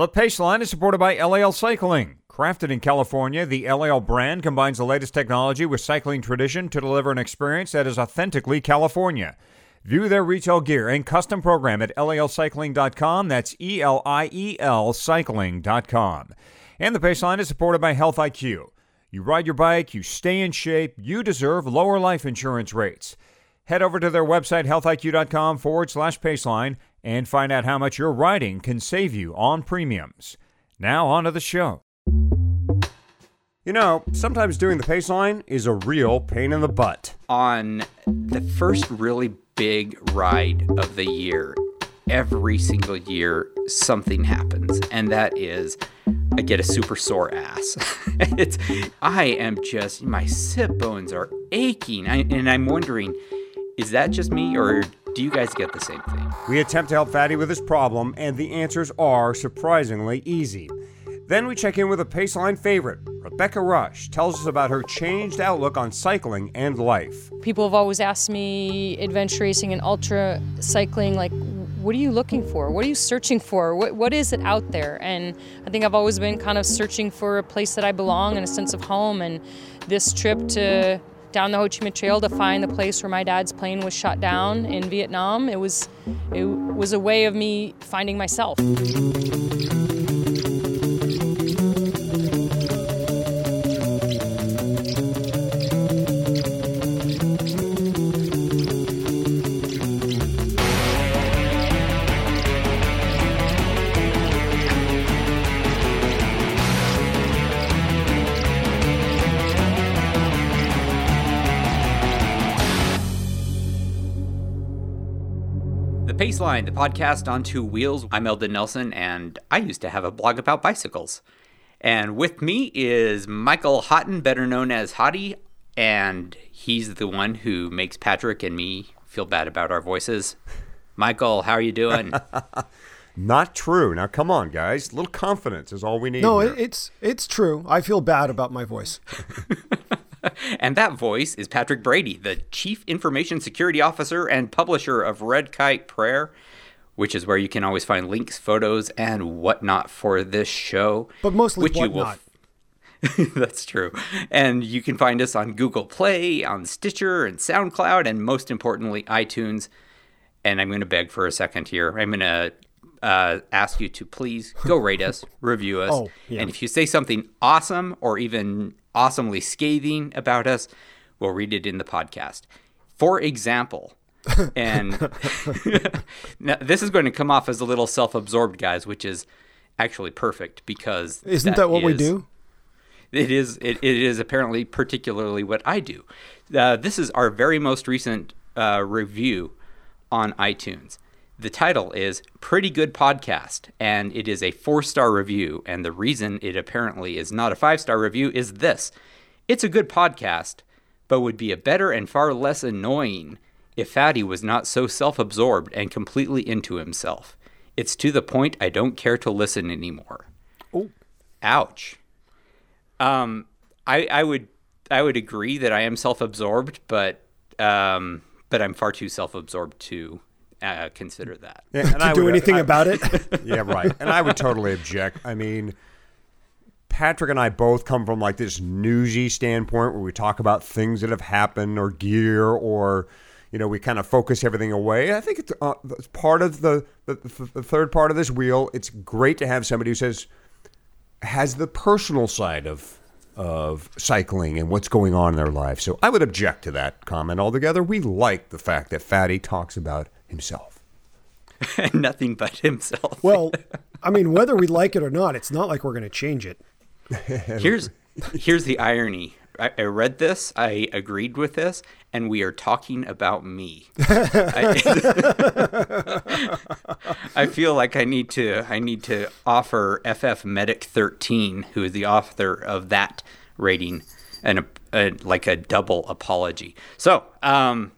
The Paceline is supported by Eliel Cycling. Crafted in California, the Eliel brand combines the latest technology with cycling tradition to deliver an experience that is authentically California. View their retail gear and custom program at elielcycling.com. That's E L I E L cycling.com. And the Paceline is supported by Health IQ. You ride your bike, you stay in shape, you deserve lower life insurance rates. Head over to their website, healthiq.com forward slash Paceline, and find out how much your riding can save you on premiums. Now, on to the show. You know, sometimes doing the Paceline is a real pain in the butt. on the first really big ride of the year, every single year something happens, and that is I get a super sore ass. it's I am just my sit bones are aching, I, and I'm wondering, is that just me, or do you guys get the same thing? We attempt to help Fatty with his problem, and the answers are surprisingly easy. Then we check in with a Paceline favorite. Rebecca Rusch tells us about her changed outlook on cycling and life. People have always asked me, adventure racing and ultra cycling, like, what are you looking for? What are you searching for? What, what is it out there? And I think I've always been kind of searching for a place that I belong and a sense of home. And this trip to down the Ho Chi Minh Trail to find the place where my dad's plane was shot down in Vietnam, it was it was a way of me finding myself. The the podcast on two wheels. I'm Elden Nelson, and I used to have a blog about bicycles. And with me is Michael Hotten, better known as Hottie, and he's the one who makes Patrick and me feel bad about our voices. Michael, how are you doing? Not true. Now, come on, guys. A little confidence is all we need. No, here. it's it's true. I feel bad about my voice. and that voice is Patrick Brady, the Chief Information Security Officer and publisher of Red Kite Prayer, which is where you can always find links, photos, and whatnot for this show. But mostly which you will whatnot. That's true. And you can find us on Google Play, on Stitcher, and SoundCloud, and most importantly, iTunes. And I'm going to beg for a second here. I'm going to uh, ask you to please go rate us, review us. Oh, yeah. And if you say something awesome or even awesomely scathing about us, we'll read it in the podcast. For example, and now, this is going to come off as a little self absorbed, guys, which is actually perfect because Isn't that, what we do? it is. It, it is apparently particularly what I do. Uh, this is our very most recent uh, review on iTunes. The title is Pretty Good Podcast, and it is a four star review. And the reason it apparently is not a five star review is this it's a good podcast, but would be a better and far less annoying if Fatty was not so self absorbed and completely into himself. It's to the point I don't care to listen anymore. Oh. Ouch. Um, I I would I would agree that I am self-absorbed, but um, but I'm far too self-absorbed to uh, consider that. Yeah, and To I do would- anything I- about it? yeah, right. And I would totally object. I mean, Patrick and I both come from like this newsy standpoint where we talk about things that have happened or gear or, you know, we kind of focus everything away. I think it's, uh, it's part of the, the, the third part of this wheel. It's great to have somebody who says, has the personal side of of cycling and what's going on in their life. So I would object to that comment altogether. We like the fact that Fatty talks about himself. Nothing but himself. Well, I mean, whether we like it or not, it's not like we're going to change it. here's here's the irony. I, I read this, I agreed with this, and we are talking about me. I, I feel like I need to I need to offer FF Medic 13, who is the author of that rating, and a, a, like a double apology. So, um,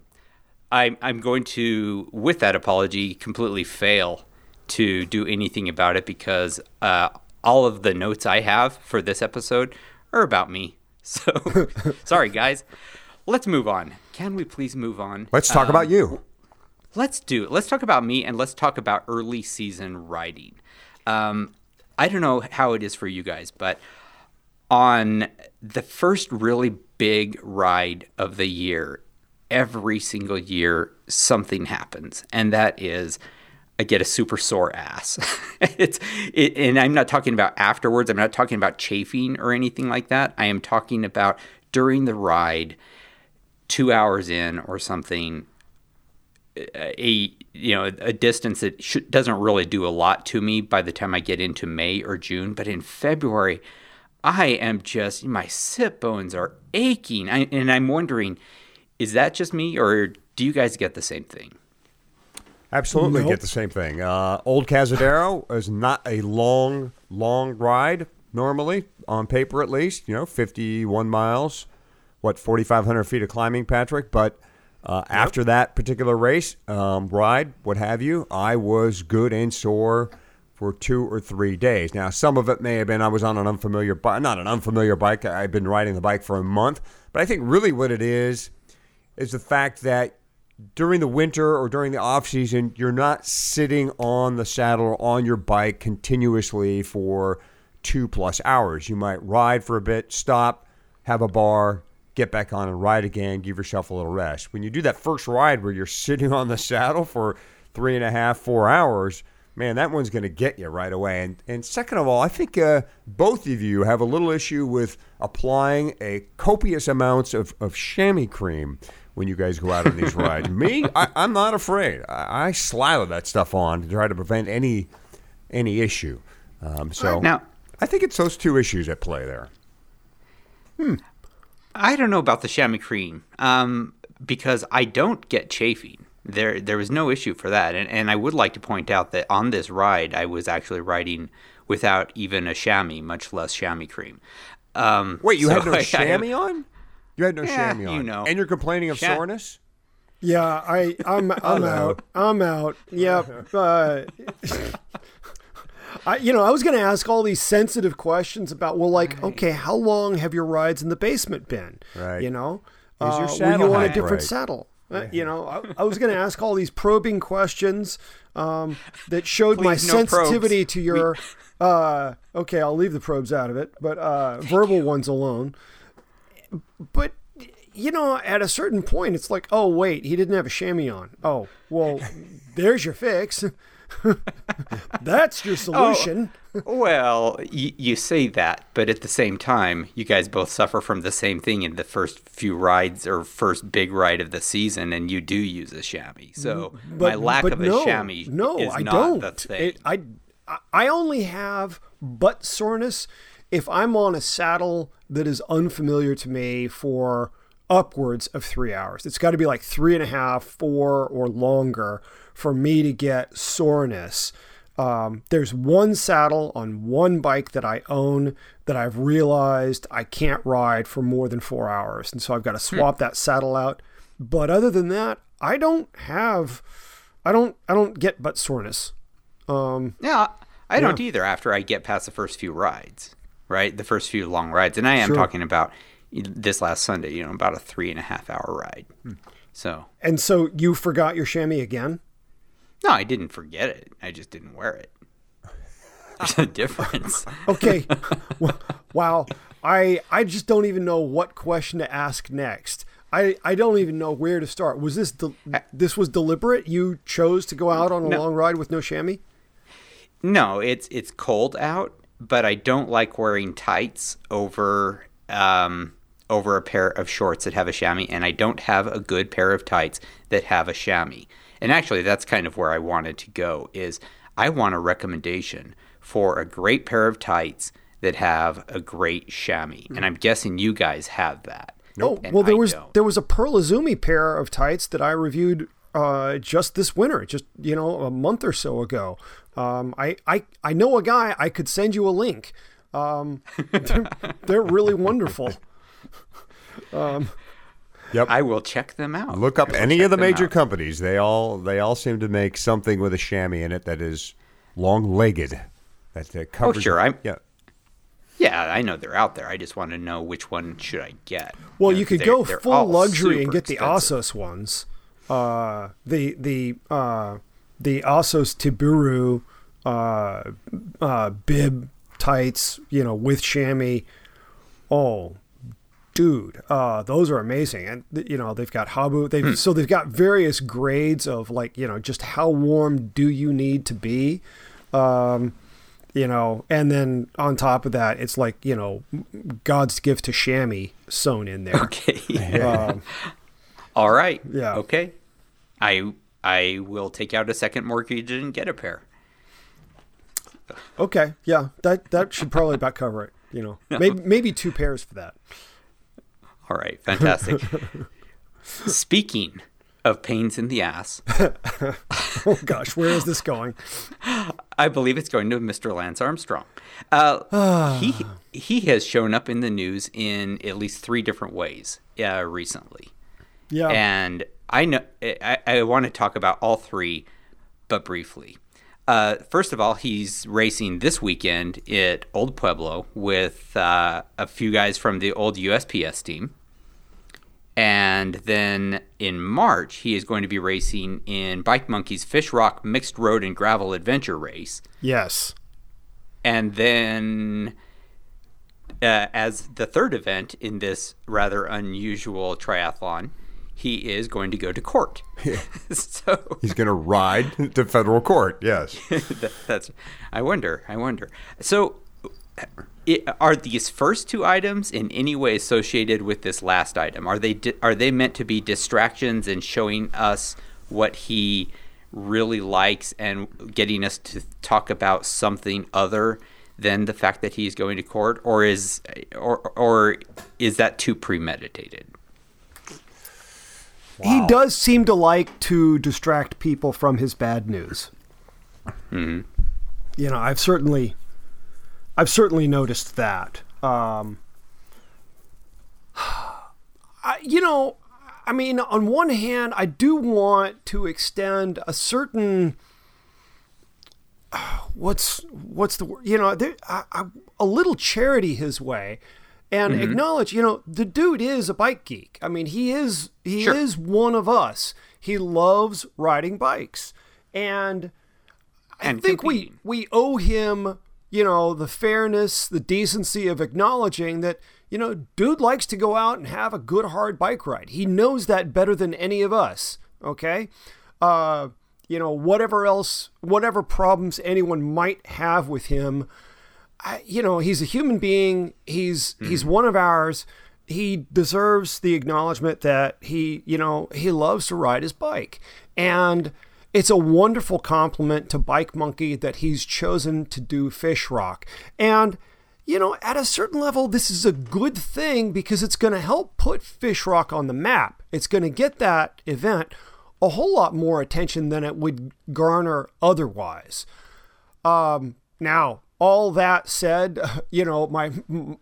I, I'm going to, with that apology, completely fail to do anything about it because uh, all of the notes I have for this episode are about me. So, sorry, guys. Let's move on. Can we please move on? Let's talk about you. Let's do it. Let's talk about me and let's talk about early season riding. Um, I don't know how it is for you guys, but on the first really big ride of the year, every single year something happens, and that is I get a super sore ass. it's it, and I'm not talking about afterwards. I'm not talking about chafing or anything like that. I am talking about during the ride, two hours in or something. A you know a distance that doesn't really do a lot to me by the time I get into May or June, but in February, I am just my sit bones are aching, I, and I'm wondering, is that just me or do you guys get the same thing? Absolutely Nope. get the same thing. Uh, Old Cazadero is not a long, long ride normally, on paper at least. You know, 51 miles, what, 4,500 feet of climbing, Patrick? But uh, after that particular race, um, ride, what have you, I was good and sore for two or three days. Now, some of it may have been I was on an unfamiliar bike, not an unfamiliar bike. I've been riding the bike for a month. But I think really what it is is the fact that during the winter or during the off season, you're not sitting on the saddle or on your bike continuously for two plus hours. You might ride for a bit, stop, have a bar, get back on and ride again, give yourself a little rest. When you do that first ride where you're sitting on the saddle for three and a half, four hours, man, that one's going to get you right away. And, and second of all, I think uh, both of you have a little issue with applying a copious amounts of, of chamois cream when you guys go out on these rides. Me, I, I'm not afraid. I, I slather that stuff on to try to prevent any any issue. Um, so Now- I think it's those two issues at play there. Hmm. I don't know about the chamois cream um, because I don't get chafing. There, there was no issue for that, and and I would like to point out that on this ride, I was actually riding without even a chamois, much less chamois cream. Um, Wait, you so had no I- I- chamois on? You had no Yeah, chamois on, you know. and you're complaining of Cha- soreness. Yeah, I I'm I'm out. I'm out. Yep. Uh, I you know I was going to ask all these sensitive questions about well like okay how long have your rides in the basement been Right. you know Is your Uh, were saddle you on a different right? saddle Uh, you know I, I was going to ask all these probing questions um, that showed my Please, no probes. sensitivity to your uh, okay I'll leave the probes out of it but uh, verbal ones alone but you know, at a certain point, it's like, oh wait, he didn't have a chamois on. Oh, well, there's your fix. That's your oh, solution. Well, y- you say that, but at the same time, you guys both suffer from the same thing in the first few rides or first big ride of the season, and you do use a chamois. So mm-hmm. but, my lack of a no, chamois no, is I not don't. the thing. It, I I only have butt soreness if I'm on a saddle that is unfamiliar to me for upwards of three hours. It's got to be like three and a half, four, or longer for me to get soreness. Um, there's one saddle on one bike that I own that I've realized I can't ride for more than four hours, and so I've got to Hmm. swap that saddle out. But other than that, I don't have, I don't, I don't get butt soreness. Um, Yeah, I don't either after I get past the first few rides, right? The first few long rides. And I am Sure. talking about this last Sunday, you know, about a three and a half hour ride. Hmm. So, and so you forgot your chamois again. no, I didn't forget it. I just didn't wear it. There's a difference. Okay, Well, wow. I I just don't even know what question to ask next. I, I don't even know where to start. Was this de- this was deliberate? You chose to go out on a long ride with no chamois? No, it's it's cold out, but I don't like wearing tights over um, over a pair of shorts that have a chamois, and I don't have a good pair of tights that have a chamois. And actually, that's kind of where I wanted to go. Is I want a recommendation for a great pair of tights that have a great chamois, and I'm guessing you guys have that. Oh well, there I was don't. there was a Pearl Izumi pair of tights that I reviewed uh, just this winter, just you know a month or so ago. Um, I, I I know a guy. I could send you a link. Um, they're, they're really wonderful. Yep. I will check them out. Look up any of the major out. companies. They all they all seem to make something with a chamois in it that is long-legged. That uh, covers. Oh, sure, I'm- yeah. Yeah, I know they're out there. I just want to know which one should I get. Well, know, you 'cause could go full luxury and super get the expensive. Assos ones. Uh, the the uh, the Assos Tiburu uh, uh, bib tights, you know, with chamois. Oh, dude, uh, those are amazing. And you know, they've got habu. They've so they've got various grades of like you know just how warm do you need to be. Um, you know, and then on top of that, it's like you know, God's gift to chamois sewn in there. Okay. Um, All right. Yeah. Okay. I I will take out a second mortgage and get a pair. okay, yeah, that that should probably about cover it. You know, maybe maybe two pairs for that. All right. Fantastic. Speaking of pains in the ass, Oh gosh, where is this going? I believe it's going to Mr. Lance Armstrong. Uh, he he has shown up in the news in at least three different ways uh, recently. Yeah, and I know I, I want to talk about all three, but briefly. Uh, first of all, he's racing this weekend at Old Pueblo with uh, a few guys from the old USPS team. And then in March, he is going to be racing in Bike Monkey's Fish Rock Mixed Road and Gravel Adventure Race. yes, And then, uh, as the third event in this rather unusual triathlon, he is going to go to court. so He's going to ride to federal court. Yes. that, that's. I wonder. I wonder. So, it, are these first two items in any way associated with this last item? Are they di- are they meant to be distractions and showing us what he really likes and getting us to talk about something other than the fact that he's going to court, or is or or is that too premeditated? He does seem to like to distract people from his bad news. You know, I've certainly, I've certainly noticed that. Um, I, you know, I mean, on one hand, I do want to extend a certain what's what's the word? You know, there, I, I, a little charity his way, and acknowledge. You know, the dude is a bike geek. I mean, he is he Sure. is one of us. He loves riding bikes, and I And think we we owe him, you know, the fairness, the decency of acknowledging that, you know, dude likes to go out and have a good hard bike ride. He knows that better than any of us. Okay, uh, you know, whatever else, whatever problems anyone might have with him, I, you know, he's a human being. He's he's one of ours. He deserves the acknowledgement that he, you know, he loves to ride his bike, and it's a wonderful compliment to Bike Monkey that he's chosen to do Fish Rock. And you know, at a certain level, this is a good thing because it's going to help put Fish Rock on the map. It's going to get that event a whole lot more attention than it would garner otherwise. Um, now, all that said, you know, my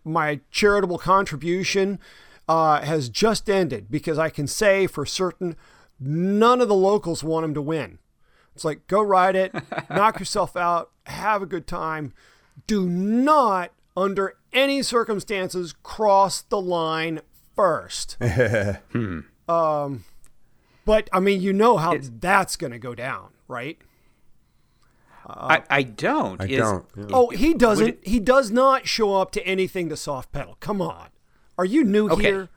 my charitable contribution uh, has just ended because I can say for certain none of the locals want him to win. It's like go ride it, knock yourself out, have a good time. Do not, under any circumstances, cross the line first. Um, but I mean, you know how that's going to go down, right? I, I don't. I Is- don't. yeah. Oh, he doesn't. it- he does not show up to anything to soft pedal. Come on. Are you new Okay. here?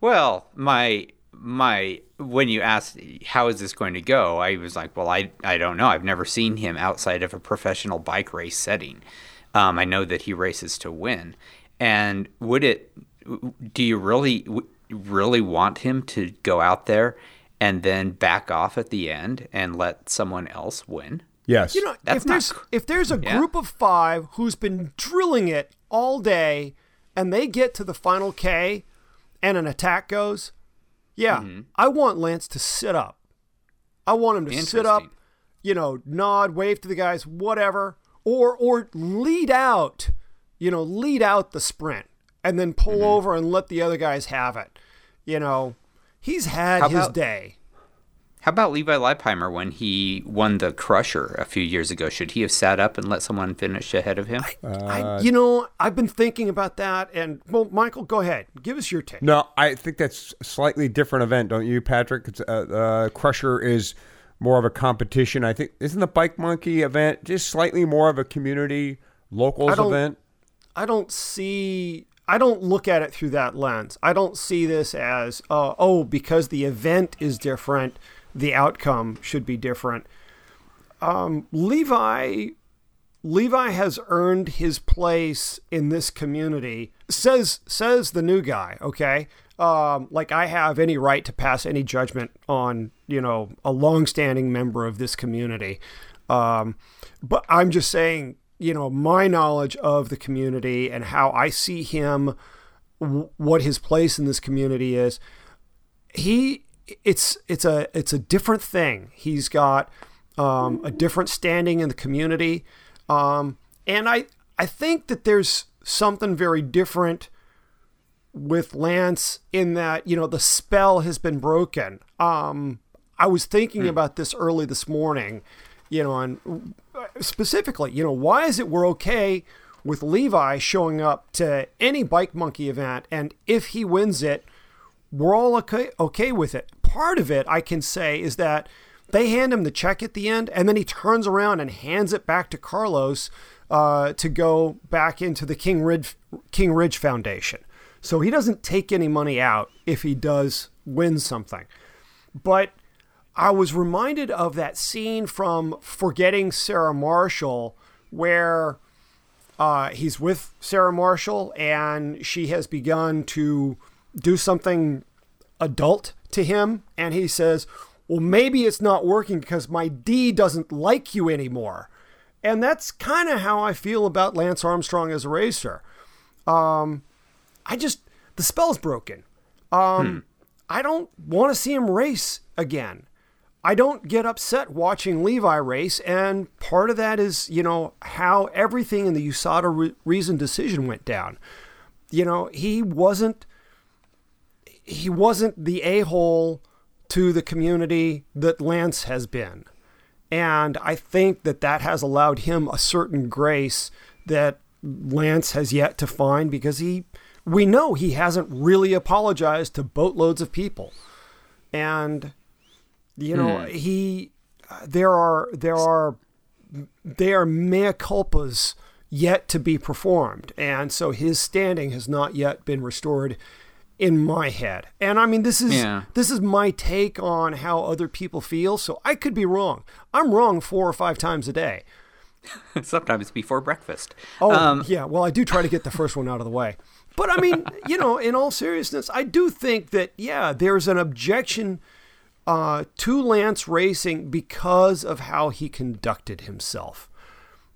Well, my my when you asked how is this going to go, I was like, well, I I don't know. I've never seen him outside of a professional bike race setting. Um, I know that he races to win, and would it? Do you really really want him to go out there and then back off at the end and let someone else win? Yes. You know, That's if there's not- if there's a Yeah. group of five who's been drilling it all day, and they get to the final K, and an attack goes, yeah, Mm-hmm. I want Lance to sit up. I want him to sit up, you know, nod, wave to the guys, whatever, or or lead out, you know, lead out the sprint, and then pull Mm-hmm. over and let the other guys have it. You know, he's had How his about- day. How about Levi Leipheimer when he won the Crusher a few years ago? Should he have sat up and let someone finish ahead of him? I, you know, I've been thinking about that, and well, Michael, go ahead, give us your take. No, I think that's a slightly different event, don't you, Patrick? It's, uh, uh, Crusher is more of a competition. I think isn't the Bike Monkey event just slightly more of a community locals I event? I don't see. I don't look at it through that lens. I don't see this as, uh, oh, because the event is different, the outcome should be different. Um, Levi, Levi has earned his place in this community. Says says the new guy. Okay, um, like I have any right to pass any judgment on you know a longstanding member of this community. Um, but I'm just saying, you know, my knowledge of the community and how I see him, w- what his place in this community is. He, it's it's a it's a different thing. He's got um, a different standing in the community, um, and I I think that there's something very different with Lance in that you know the spell has been broken. Um, I was thinking about this early this morning, you know, and specifically, you know, why is it we're okay with Levi showing up to any bike monkey event, and if he wins it, we're all okay okay with it. Part of it, I can say, is that they hand him the check at the end, and then he turns around and hands it back to Carlos uh, to go back into the King Ridge King Ridge Foundation. So he doesn't take any money out if he does win something. But I was reminded of that scene from Forgetting Sarah Marshall, where uh, he's with Sarah Marshall and she has begun to do something adult to him. And he says, Well, maybe it's not working because my D doesn't like you anymore. And that's kind of how I feel about Lance Armstrong as a racer. Um, I just, the spell's broken. Um, I don't want to see him race again. I don't get upset watching Levi race, and part of that is, you know, how everything in the USADA re- reason decision went down. You know, he wasn't he wasn't the a-hole to the community that Lance has been. And I think that that has allowed him a certain grace that Lance has yet to find because he we know he hasn't really apologized to boatloads of people. And you know, hmm. he there are there are there are mea culpas yet to be performed. And so his standing has not yet been restored in my head. And I mean this is Yeah. this is my take on how other people feel, so I could be wrong. I'm wrong four or five times a day. Sometimes before breakfast. Oh, Um, yeah. Well, I do try to get the first one out of the way. But I mean, you know, in all seriousness, I do think that, yeah, there's an objection uh, to Lance Racing because of how he conducted himself.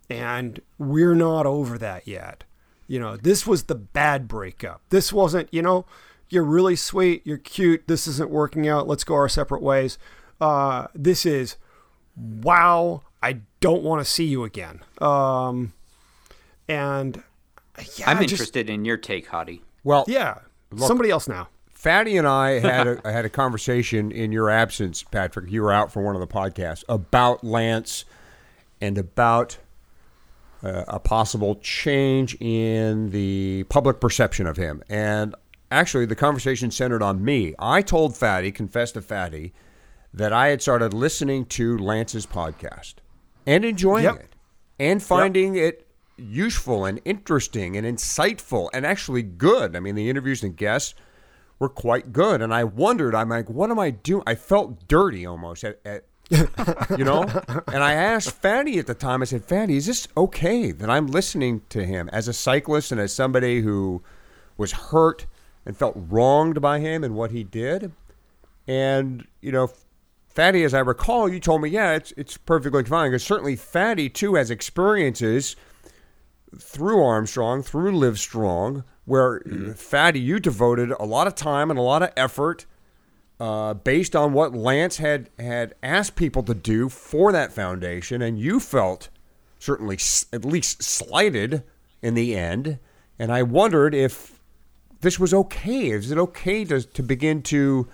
And we're not over that yet. You know, this was the bad breakup. This wasn't, you know, you're really sweet, you're cute, this isn't working out, let's go our separate ways. Uh, this is, wow, I don't want to see you again. Um, and yeah, I'm I just- interested in your take, Hottie. Well, yeah, somebody else now. Fatty and I had a, had a conversation in your absence, Patrick. You were out for one of the podcasts about Lance and about uh, a possible change in the public perception of him. And actually, the conversation centered on me. I told Fatty, confessed to Fatty, that I had started listening to Lance's podcast and enjoying Yep. it and finding it useful and interesting and insightful and actually good. I mean, the interviews and guests were quite good. And I wondered, I'm like, what am I doing? I felt dirty almost at, at you know? And I asked Fatty at the time, I said, Fatty, is this okay that I'm listening to him as a cyclist and as somebody who was hurt and felt wronged by him and what he did? And, you know, Fatty, as I recall, you told me, yeah, it's, it's perfectly fine. Because certainly Fatty, too, has experiences through Armstrong, through Livestrong, where Fatty, you devoted a lot of time and a lot of effort uh, based on what Lance had had asked people to do for that foundation, and you felt certainly s- at least slighted in the end. And I wondered if this was okay. Is it okay to to begin to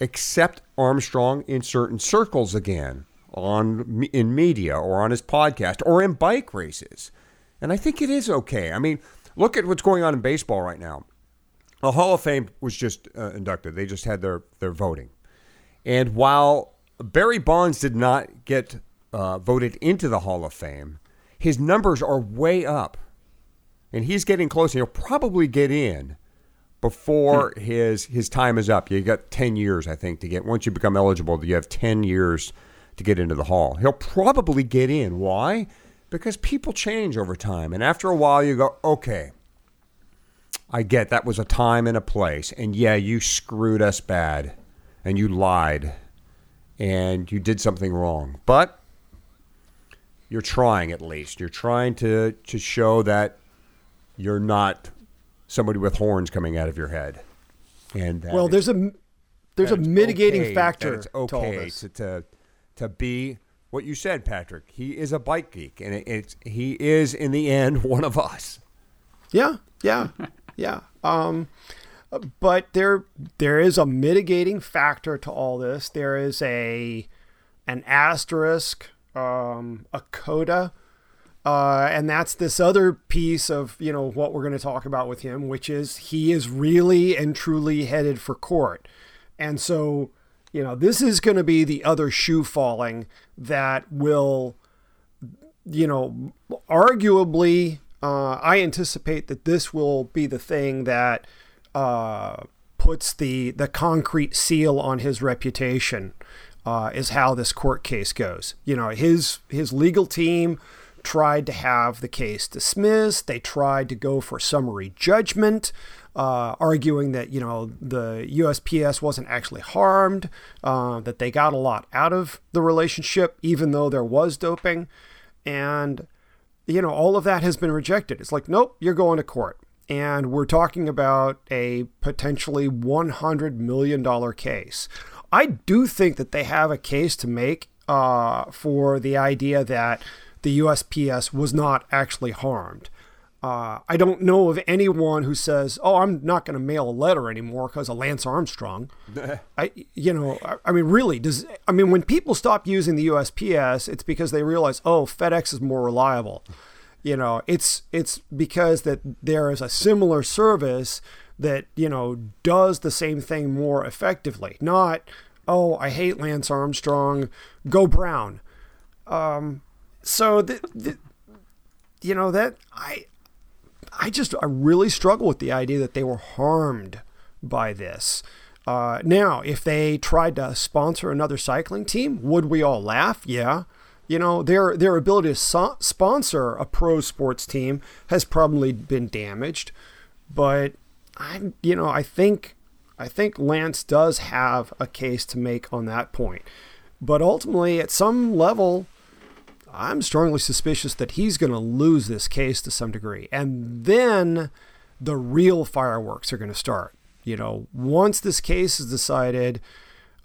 accept Armstrong in certain circles again on in media or on his podcast or in bike races? And I think it is okay. I mean, look at what's going on in baseball right now. The Hall of Fame was just uh, inducted. They just had their, their voting. And while Barry Bonds did not get uh, voted into the Hall of Fame, his numbers are way up, and he's getting close. He'll probably get in before hmm. his his time is up. You got ten years, I think, to get. Once you become eligible, you have ten years to get into the Hall. He'll probably get in. Why? Because people change over time, and after a while, you go, okay. I get that was a time and a place, and yeah, you screwed us bad, and you lied, and you did something wrong, but you're trying at least. You're trying to to show that you're not somebody with horns coming out of your head. And well, there's a there's a mitigating okay, factor. It's okay to, to, to be what you said, Patrick. He is a bike geek, and it, it's he is in the end one of us. Yeah, yeah, yeah. Um, but there there is a mitigating factor to all this. There is a an asterisk um, a coda. Uh, and that's this other piece of you know what we're going to talk about with him, which is he is really and truly headed for court, and so you know this is going to be the other shoe falling that will, you know, arguably uh, I anticipate that this will be the thing that uh, puts the the concrete seal on his reputation uh, is how this court case goes. You know, his his legal team tried to have the case dismissed. They tried to go for summary judgment, uh, arguing that you know the USPS wasn't actually harmed, uh, that they got a lot out of the relationship, even though there was doping, and you know all of that has been rejected. It's like, nope, you're going to court. And we're talking about a potentially $100 million case. I do think that they have a case to make uh, for the idea that the USPS was not actually harmed. Uh, I don't know of anyone who says, "Oh, I'm not going to mail a letter anymore because of Lance Armstrong." I, you know, I, I, mean, really, does I mean when people stop using the USPS, it's because they realize, "Oh, FedEx is more reliable." You know, it's it's because that there is a similar service that you know does the same thing more effectively. Not oh I hate Lance Armstrong, go Brown. Um, so the, the, you know that I I just I really struggle with the idea that they were harmed by this. Uh, now, if they tried to sponsor another cycling team, would we all laugh? Yeah. You know, their their ability to so- sponsor a pro sports team has probably been damaged, but I, you know, I think I think Lance does have a case to make on that point. But ultimately, at some level, I'm strongly suspicious that he's going to lose this case to some degree. And then the real fireworks are going to start. You know, once this case is decided,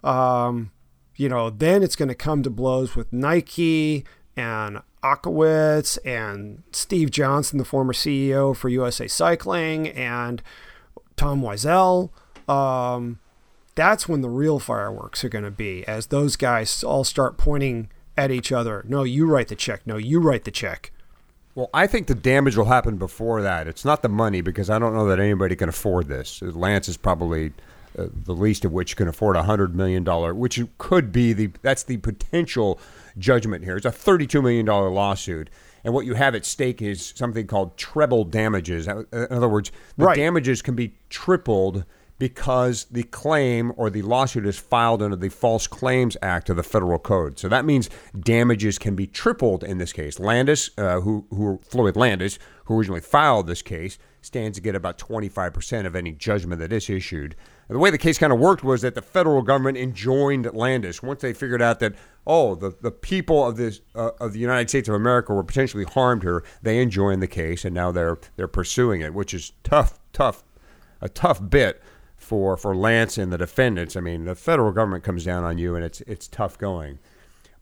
um, you know, then it's going to come to blows with Nike and Ochowicz and Steve Johnson, the former CEO for USA Cycling, and Tom Weisel. Um, that's when the real fireworks are going to be, as those guys all start pointing at each other. No, you write the check. No, you write the check. Well, I think the damage will happen before that. It's not the money because I don't know that anybody can afford this. Lance is probably uh, the least of which can afford a hundred million dollar, which could be the that's the potential judgment here. It's a thirty-two million dollar lawsuit, and what you have at stake is something called treble damages. In other words, the right. damages can be tripled because the claim or the lawsuit is filed under the False Claims Act of the Federal Code. So that means damages can be tripled in this case. Landis, uh, who, who Floyd Landis, who originally filed this case, stands to get about 25% of any judgment that is issued. And the way the case kind of worked was that the federal government enjoined Landis once they figured out that oh the, the people of this uh, of the United States of America were potentially harmed here. They enjoined the case and now they're they're pursuing it, which is tough, tough, a tough bit for for Lance and the defendants. I mean, the federal government comes down on you, and it's it's tough going.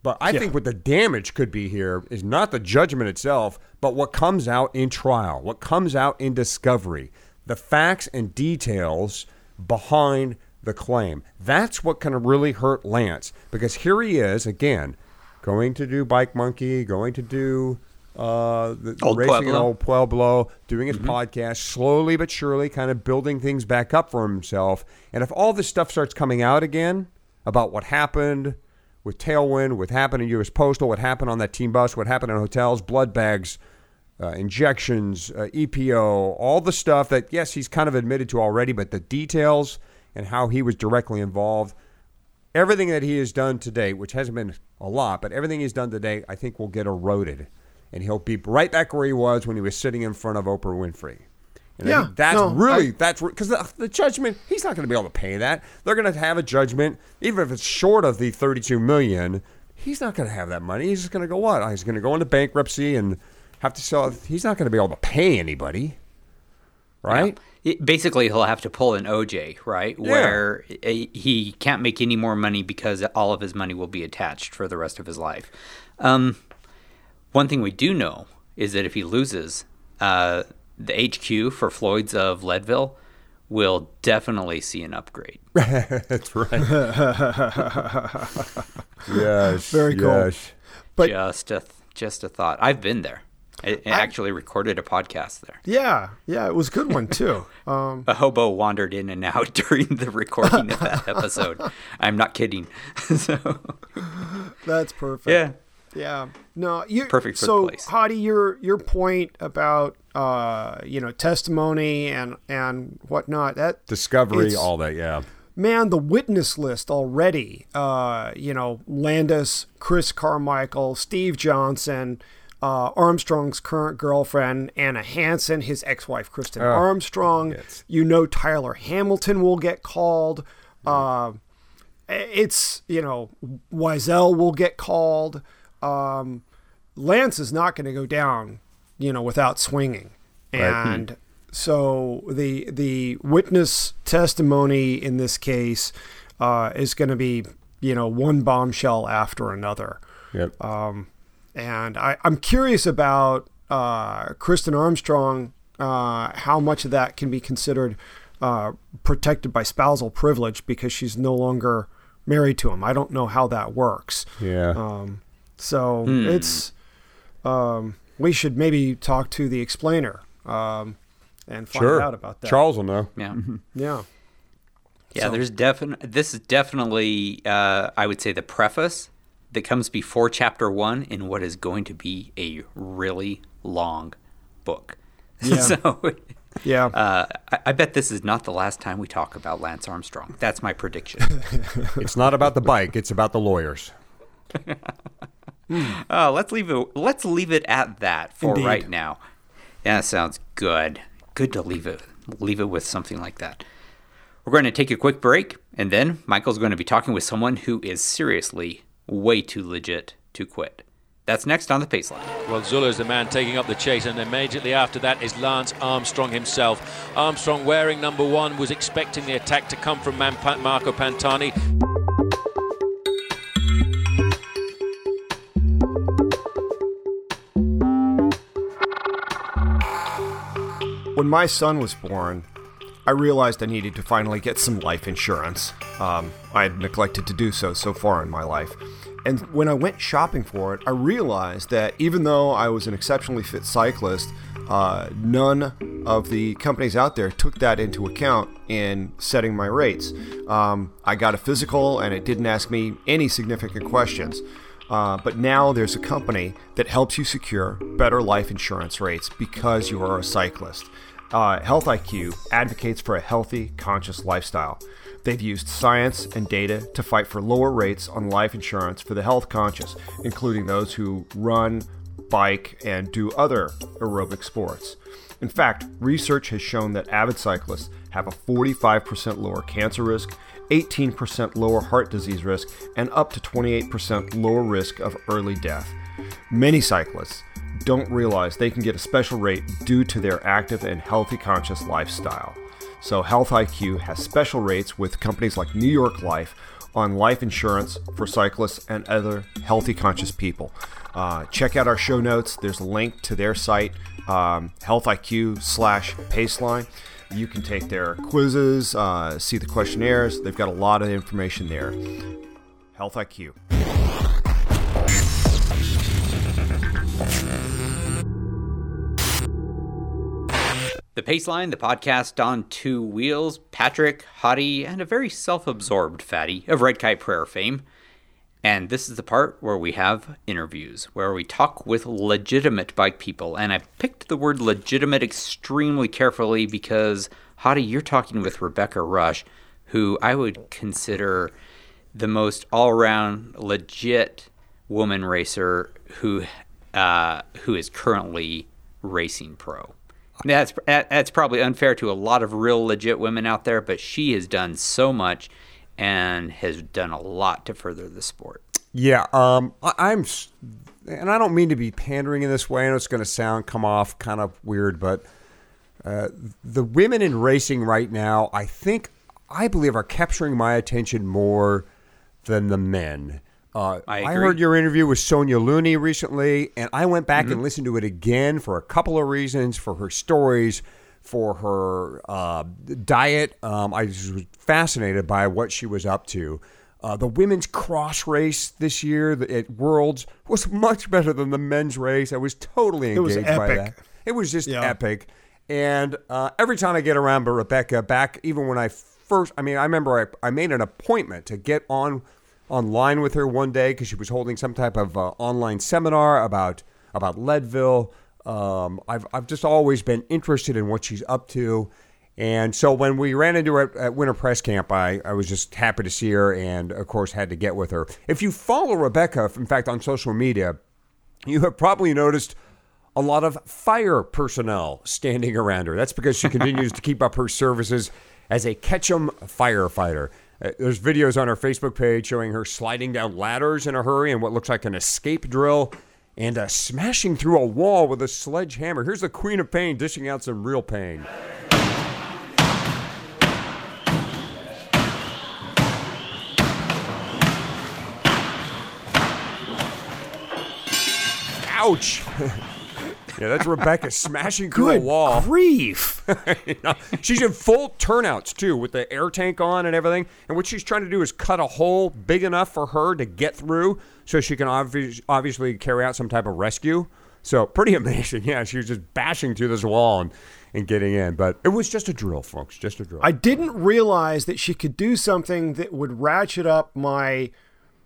But I yeah. think what the damage could be here is not the judgment itself, but what comes out in trial, what comes out in discovery, the facts and details behind the claim. That's what can really hurt Lance because here he is again, going to do Bike Monkey, going to do uh, the, old racing Pueblo. in Old Pueblo, doing his mm-hmm. podcast, slowly but surely, kind of building things back up for himself. And if all this stuff starts coming out again about what happened, with Tailwind, what happened in U.S. Postal, what happened on that team bus, what happened in hotels, blood bags, uh, injections, uh, EPO, all the stuff that, yes, he's kind of admitted to already, but the details and how he was directly involved, everything that he has done to date, which hasn't been a lot, but everything he's done today, I think will get eroded. And he'll be right back where he was when he was sitting in front of Oprah Winfrey. And Yeah, that's no, really I- that's because the, the judgment he's not going to be able to pay that. They're going to have a judgment, even if it's short of the thirty-two million. He's not going to have that money. He's just going to go what? He's going to go into bankruptcy and have to sell. He's not going to be able to pay anybody, right? It- basically, he'll have to pull an OJ, right? Where uh, he can't make any more money because all of his money will be attached for the rest of his life. Um, one thing we do know is that if he loses, uh, the HQ for Floyd's of Leadville will definitely see an upgrade. That's right. yes. Very cool. yes. But- just a just a thought. I've been there. I, I actually recorded a podcast there. Yeah, yeah, it was a good one too. Um, A hobo wandered in and out during the recording of that episode. I'm not kidding. so, that's perfect. yeah. Yeah. No, you Perfect for the so, place. Hottie, your your point about uh, you know, testimony and and whatnot, that Discovery, all that. Yeah. man, the witness list already, uh, you know, Landis, Chris Carmichael, Steve Johnson, uh, Armstrong's current girlfriend, Anna Hansen, his ex wife, Kristin Armstrong. yes. You know, Tyler Hamilton will get called. Uh, it's, you know, Weisel will get called. Um, Lance is not going to go down, you know, without swinging. And so the the witness testimony in this case uh, is going to be, you know, one bombshell after another. Yep. And I, I'm curious about uh, Kristin Armstrong, uh, how much of that can be considered uh, protected by spousal privilege because she's no longer married to him. I don't know how that works. yeah. Um, so it's um, we should maybe talk to the explainer um, and find sure. out about that. Charles will know. Yeah. Yeah. Yeah, So- there's definitely this is definitely uh, I would say the preface that comes before chapter one in what is going to be a really long book. Yeah. so Yeah. uh, I, I bet this is not the last time we talk about Lance Armstrong. That's my prediction. It's not about the bike. It's about the lawyers. uh, let's leave it. Let's leave it at that for Indeed. right now. Yeah, that sounds good. Good to leave it. Leave it with something like that. We're going to take a quick break, and then Michael's going to be talking with someone who is seriously way too legit to quit. That's next on the Paceline. Well, Zülle's the man taking up the chase, and immediately after that is Lance Armstrong himself. Armstrong, wearing number one, was expecting the attack to come from Man- Marco Pantani. When my son was born, I realized I needed to finally get some life insurance. Um, I had neglected to do so so far in my life. And when I went shopping for it, I realized that even though I was an exceptionally fit cyclist, uh, none of the companies out there took that into account in setting my rates. Um, I got a physical and it didn't ask me any significant questions. Uh, but now there's a company that helps you secure better life insurance rates because you are a cyclist. Uh, Health IQ advocates for a healthy, conscious lifestyle. They've used science and data to fight for lower rates on life insurance for the health conscious, including those who run, bike, and do other aerobic sports. In fact, research has shown that avid cyclists have a 45% lower cancer risk, 18% lower heart disease risk, and up to 28% lower risk of early death. Many cyclists don't realize they can get a special rate due to their active and healthy conscious lifestyle. So, Health IQ has special rates with companies like New York Life on life insurance for cyclists and other healthy conscious people. Uh, check out our show notes. There's a link to their site, um, Health IQ slash Paceline. You can take their quizzes, uh, see the questionnaires. They've got a lot of information there. Health IQ. The Paceline, the podcast on two wheels, Patrick, Hottie, and a very self absorbed fatty of Red Kite Prayer fame. And this is the part where we have interviews, where we talk with legitimate bike people. And I picked the word legitimate extremely carefully because, Hottie, you're talking with Rebecca Rusch, who I would consider the most all around legit woman racer who, uh, who is currently racing pro. That's that's probably unfair to a lot of real legit women out there, but she has done so much and has done a lot to further the sport. Yeah, um, I, I'm, and I don't mean to be pandering in this way. I know it's going to sound come off kind of weird, but uh, the women in racing right now, I think, I believe, are capturing my attention more than the men. Uh, I I heard your interview with Sonya Looney recently, and I went back and listened to it again for a couple of reasons for her stories, for her uh, diet. Um, I was fascinated by what she was up to. Uh, the women's cross race this year at Worlds was much better than the men's race. I was totally It was engaged by that. It was just Yeah. epic. And uh, every time I get around but Rebecca, back even when I first, I mean, I remember I, I made an appointment to get on online with her one day because she was holding some type of uh, online seminar about about Leadville. Um, I've I've just always been interested in what she's up to. And so when we ran into her at Winter Press Camp, I, I was just happy to see her and, of course, had to get with her. If you follow Rebecca, in fact, on social media, you have probably noticed a lot of fire personnel standing around her. That's because she continues to keep up her services as a Ketchum firefighter. Uh, there's videos on her Facebook page showing her sliding down ladders in a hurry and what looks like an escape drill and uh, smashing through a wall with a sledgehammer. Here's the Queen of Pain dishing out some real pain. Ouch! yeah, that's Rebecca smashing through a wall. grief. You know, she's in full turnouts too, with the air tank on and everything. And what she's trying to do is cut a hole big enough for her to get through, so she can obvi- obviously carry out some type of rescue. So pretty amazing. Yeah, she was just bashing through this wall and, and getting in. But it was just a drill, folks. Just a drill. I didn't realize that she could do something that would ratchet up my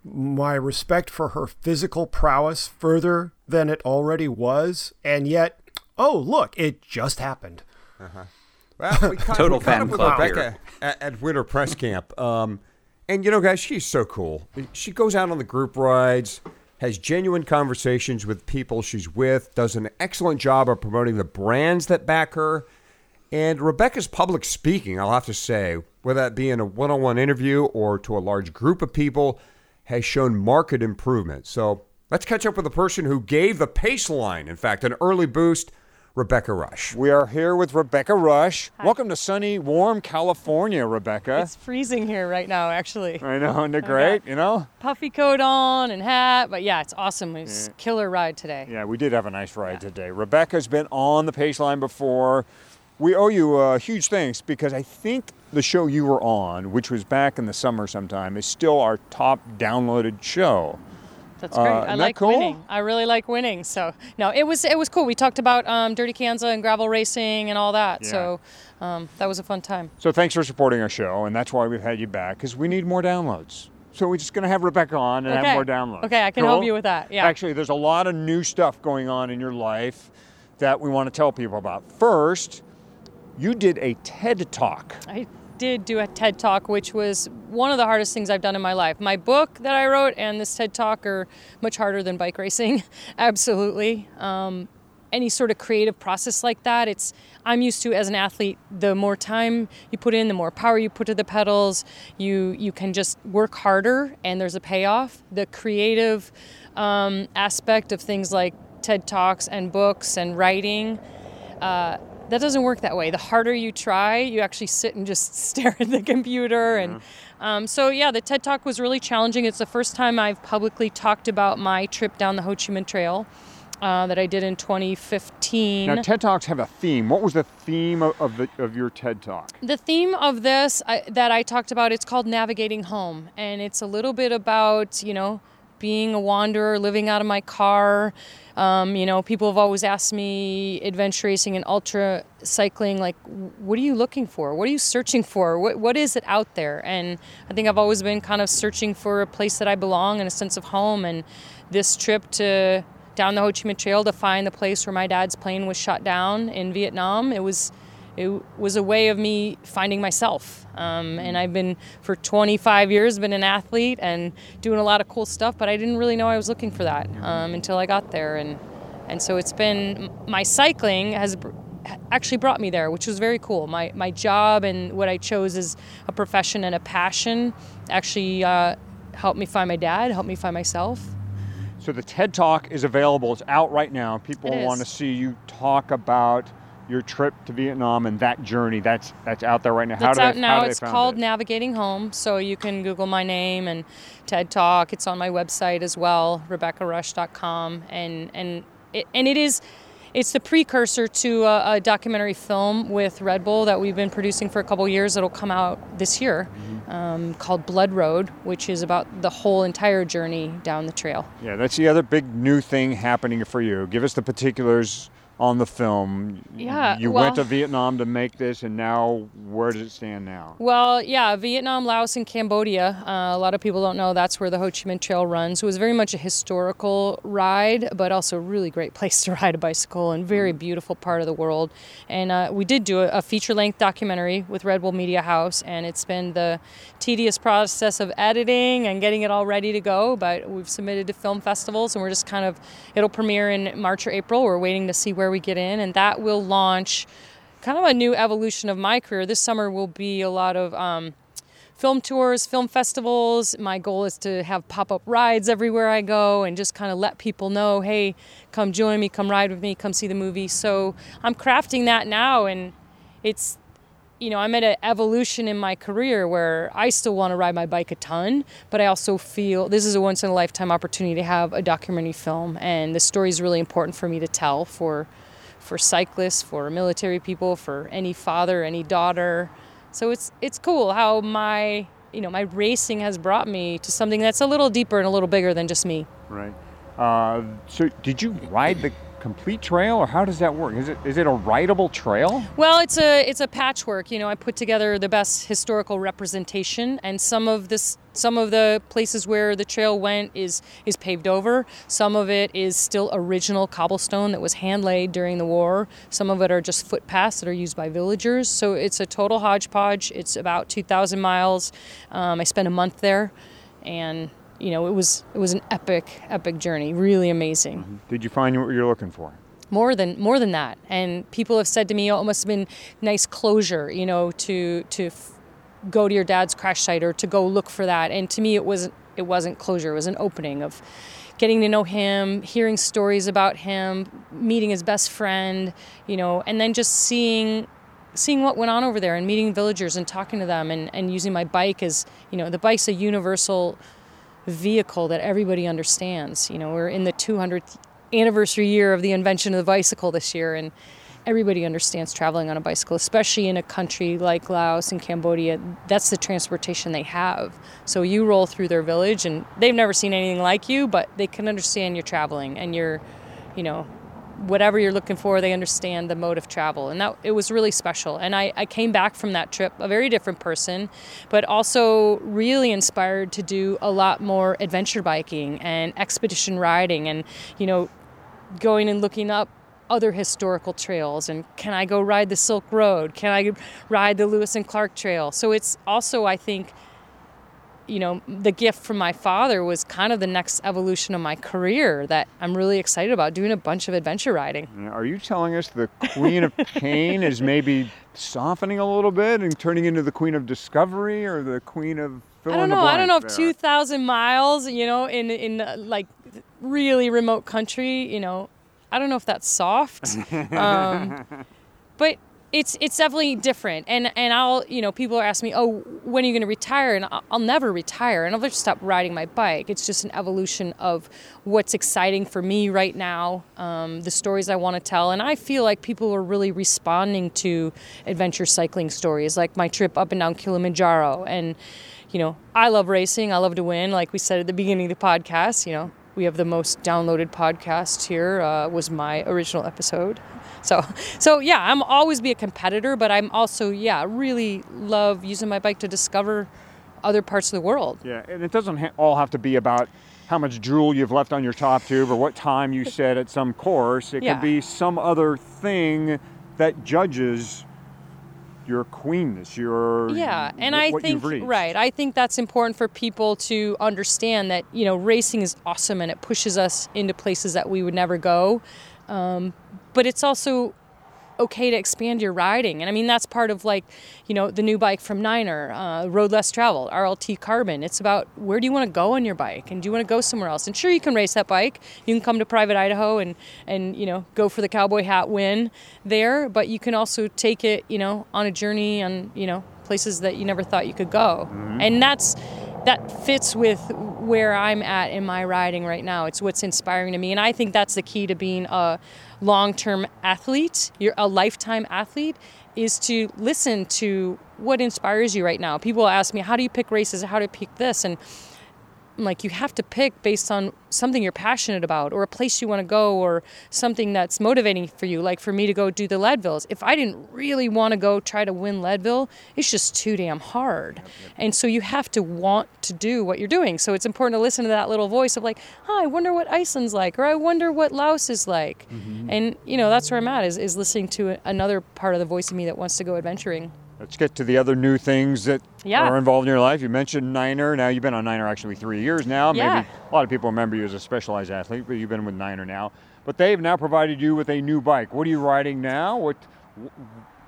my respect for her physical prowess further than it already was, and yet, oh look, it just happened. Well, we caught, Total we fan club Rebecca here. at, at Winter Press Camp. Um, and you know, guys, she's so cool. She goes out on the group rides, has genuine conversations with people she's with, does an excellent job of promoting the brands that back her. And Rebecca's public speaking, I'll have to say, whether that be in a one on one interview or to a large group of people, has shown market improvement. So let's catch up with the person who gave the Paceline, in fact, an early boost, Rebecca Rusch. We are here with Rebecca Rusch. Welcome to sunny, warm California, Rebecca. It's freezing here right now, actually. I know, isn't it great? You know? Puffy coat on and hat, but yeah, it's awesome. It was killer ride today. Yeah, we did have a nice ride today. Rebecca's been on the Paceline before. We owe you a huge thanks because I think the show you were on, which was back in the summer sometime, is still our top downloaded show. That's great. Uh, I like cool? winning. I really like winning. So no, it was it was cool. We talked about um, Dirty Kanza and gravel racing and all that. So um, that was a fun time. So thanks for supporting our show, and that's why we've had you back because we need more downloads. So we're just going to have Rebecca on and Okay. have more downloads. Okay, I can help you with that. Yeah. Actually, there's a lot of new stuff going on in your life that we want to tell people about. First, you did a TED Talk. I did do a TED Talk, which was one of the hardest things I've done in my life. My book that I wrote and this TED Talk are much harder than bike racing, absolutely. Um, any sort of creative process like that, it's I'm used to as an athlete. The more time you put in, the more power you put to the pedals. You you can just work harder, and there's a payoff. The creative um, aspect of things like TED Talks and books and writing uh, that doesn't work that way. The harder you try, you actually sit and just stare at the computer. And um, so, yeah, the TED Talk was really challenging. It's the first time I've publicly talked about my trip down the Ho Chi Minh Trail uh, that I did in 2015. Now, TED Talks have a theme. What was the theme of, of, the, of your TED Talk? The theme of this I, that I talked about, it's called Navigating Home. And it's a little bit about, you know, being a wanderer, living out of my car. Um, you know, people have always asked me adventure racing and ultra cycling, like, what are you looking for? What are you searching for? What, what is it out there? And I think I've always been kind of searching for a place that I belong and a sense of home. And this trip to down the Ho Chi Minh Trail to find the place where my dad's plane was shot down in Vietnam, it was it was a way of me finding myself. Um, and I've been for 25 years been an athlete and doing a lot of cool stuff, but I didn't really know I was looking for that um, until I got there. And and so it's been my cycling has actually brought me there, which was very cool. My my job and what I chose as a profession and a passion actually uh, helped me find my dad, helped me find myself. So the TED Talk is available. It's out right now. People want to see you talk about your trip to Vietnam and that journey. That's that's out there right now. Do out they, now. How do they It's called it? Navigating Home. So you can Google my name and TED Talk. It's on my website as well, RebeccaRusch.com, and and it, and it is. It's the precursor to a, a documentary film with Red Bull that we've been producing for a couple years. It'll come out this year, Mm-hmm. um, called Blood Road, which is about the whole entire journey down the trail. Yeah, that's the other big new thing happening for you. Give us the particulars on the film. Yeah, You well- went to Vietnam to make this, and now where does it stand now? Well, yeah, Vietnam, Laos, and Cambodia. Uh, a lot of people don't know that's where the Ho Chi Minh Trail runs. It was very much a historical ride, but also a really great place to ride a bicycle and very beautiful part of the world. And uh, we did do a, a feature length documentary with Red Bull Media House, and it's been the tedious process of editing and getting it all ready to go. But we've submitted to film festivals, and we're just kind of, it'll premiere in March or April. We're waiting to see where we get in, and that will launch kind of a new evolution of my career. This summer will be a lot of um, film tours, film festivals. My goal is to have pop up rides everywhere I go and just kind of let people know hey, come join me, come ride with me, come see the movie. So I'm crafting that now, and it's you know, I'm at an evolution in my career where I still want to ride my bike a ton, but I also feel this is a once in a lifetime opportunity to have a documentary film, and the story is really important for me to tell for for cyclists, for military people, for any father, any daughter. So it's it's cool how my you know my racing has brought me to something that's a little deeper and a little bigger than just me. Right. Uh, so, did you ride the complete trail, or how does that work? Is it is it a rideable trail? Well, it's a it's a patchwork. You know, I put together the best historical representation, and some of this some of the places where the trail went is is paved over. Some of it is still original cobblestone that was hand laid during the war. Some of it are just footpaths that are used by villagers. So it's a total hodgepodge. It's about 2,000 miles. Um, I spent a month there, and you know, it was it was an epic epic journey. Really amazing Did you find what you're looking for? more than more than that and people have said to me oh, it must have been nice closure you know to to f- go to your dad's crash site or to go look for that and to me it wasn't it wasn't closure it was an opening of getting to know him hearing stories about him meeting his best friend you know and then just seeing seeing what went on over there and meeting villagers and talking to them and, and using my bike as you know the bike's a universal vehicle that everybody understands. You know, we're in the 200th anniversary year of the invention of the bicycle this year, and everybody understands traveling on a bicycle, especially in a country like Laos and Cambodia. That's the transportation they have. So you roll through their village, and they've never seen anything like you, but they can understand you're traveling and you're, you know, whatever you're looking for, they understand the mode of travel. And that it was really special. And I, I came back from that trip a very different person, but also really inspired to do a lot more adventure biking and expedition riding and, you know, going and looking up other historical trails and can I go ride the Silk Road? Can I ride the Lewis and Clark Trail? So it's also I think you know, the gift from my father was kind of the next evolution of my career that I'm really excited about doing a bunch of adventure riding. Are you telling us the Queen of Pain is maybe softening a little bit and turning into the Queen of Discovery or the Queen of I don't know. I don't know if 2,000 miles, you know, in in like really remote country, you know, I don't know if that's soft. Um, but it's it's definitely different. And and I'll you know people are asking me, oh, when are you going to retire? And I'll, I'll never retire, and I'll just stop riding my bike. It's just an evolution of what's exciting for me right now, um, the stories I want to tell, and I feel like people are really responding to adventure cycling stories, like my trip up and down Kilimanjaro, and you know, I love racing. I love to win. Like we said at the beginning of the podcast, you know, we have the most downloaded podcast here. Uh, was my original episode. So, so yeah, I'm always be a competitor, but I'm also yeah really love using my bike to discover other parts of the world. Yeah, and it doesn't ha- all have to be about how much drool you've left on your top tube or what time you set at some course. It Yeah. could be some other thing that judges your queenness, your Yeah, and I think right. I think that's important for people to understand that you know racing is awesome and it pushes us into places that we would never go, um, but it's also okay to expand your riding. And I mean that's part of like you know the new bike from Niner, uh, Road Less Traveled, RLT Carbon. It's about where do you want to go on your bike and do you want to go somewhere else? And sure you can race that bike. You can come to Private Idaho and and you know go for the cowboy hat win there, but you can also take it you know on a journey on you know places that you never thought you could go. And that's that fits with where I'm at in my riding right now. It's what's inspiring to me, and I think that's the key to being a long-term athlete. You're a lifetime athlete is to listen to what inspires you right now. People ask me, "How do you pick races? How do you pick this?" and Like you have to pick based on something you're passionate about or a place you want to go or something that's motivating for you like for me to go do the leadvilles. If i didn't really want to go try to win leadville it's just too damn hard. And so you have to want to do what you're doing. So it's important to listen to that little voice of like oh, i wonder what iceland's like or i wonder what laos is like. Mm-hmm. And you know that's where i'm at is, is listening to another part of the voice of me that wants to go adventuring Let's get to the other new things that Yeah. are involved in your life. You mentioned Niner. Now you've been on Niner actually three years now. Yeah. Maybe a lot of people remember you as a specialized athlete, but you've been with Niner now. But they've now provided you with a new bike. What are you riding now? What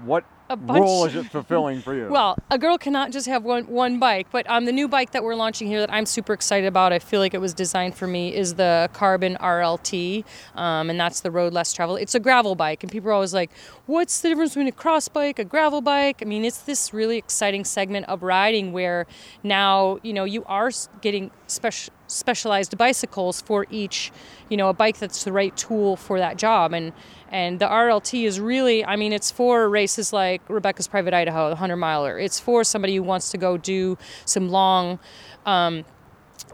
what A bunch- role is it fulfilling for you? Well, a girl cannot just have one one bike, but um, the new bike that we're launching here that I'm super excited about, I feel like it was designed for me, is the Carbon RLT, um, and that's the road less travel. It's a gravel bike, and people are always like, "What's the difference between a cross bike, a gravel bike?" I mean, it's this really exciting segment of riding where now you know you are getting special specialized bicycles for each, you know, a bike that's the right tool for that job. And and the RLT is really, I mean, it's for races like Rebecca's Private Idaho, the 100 miler. It's for somebody who wants to go do some long, um,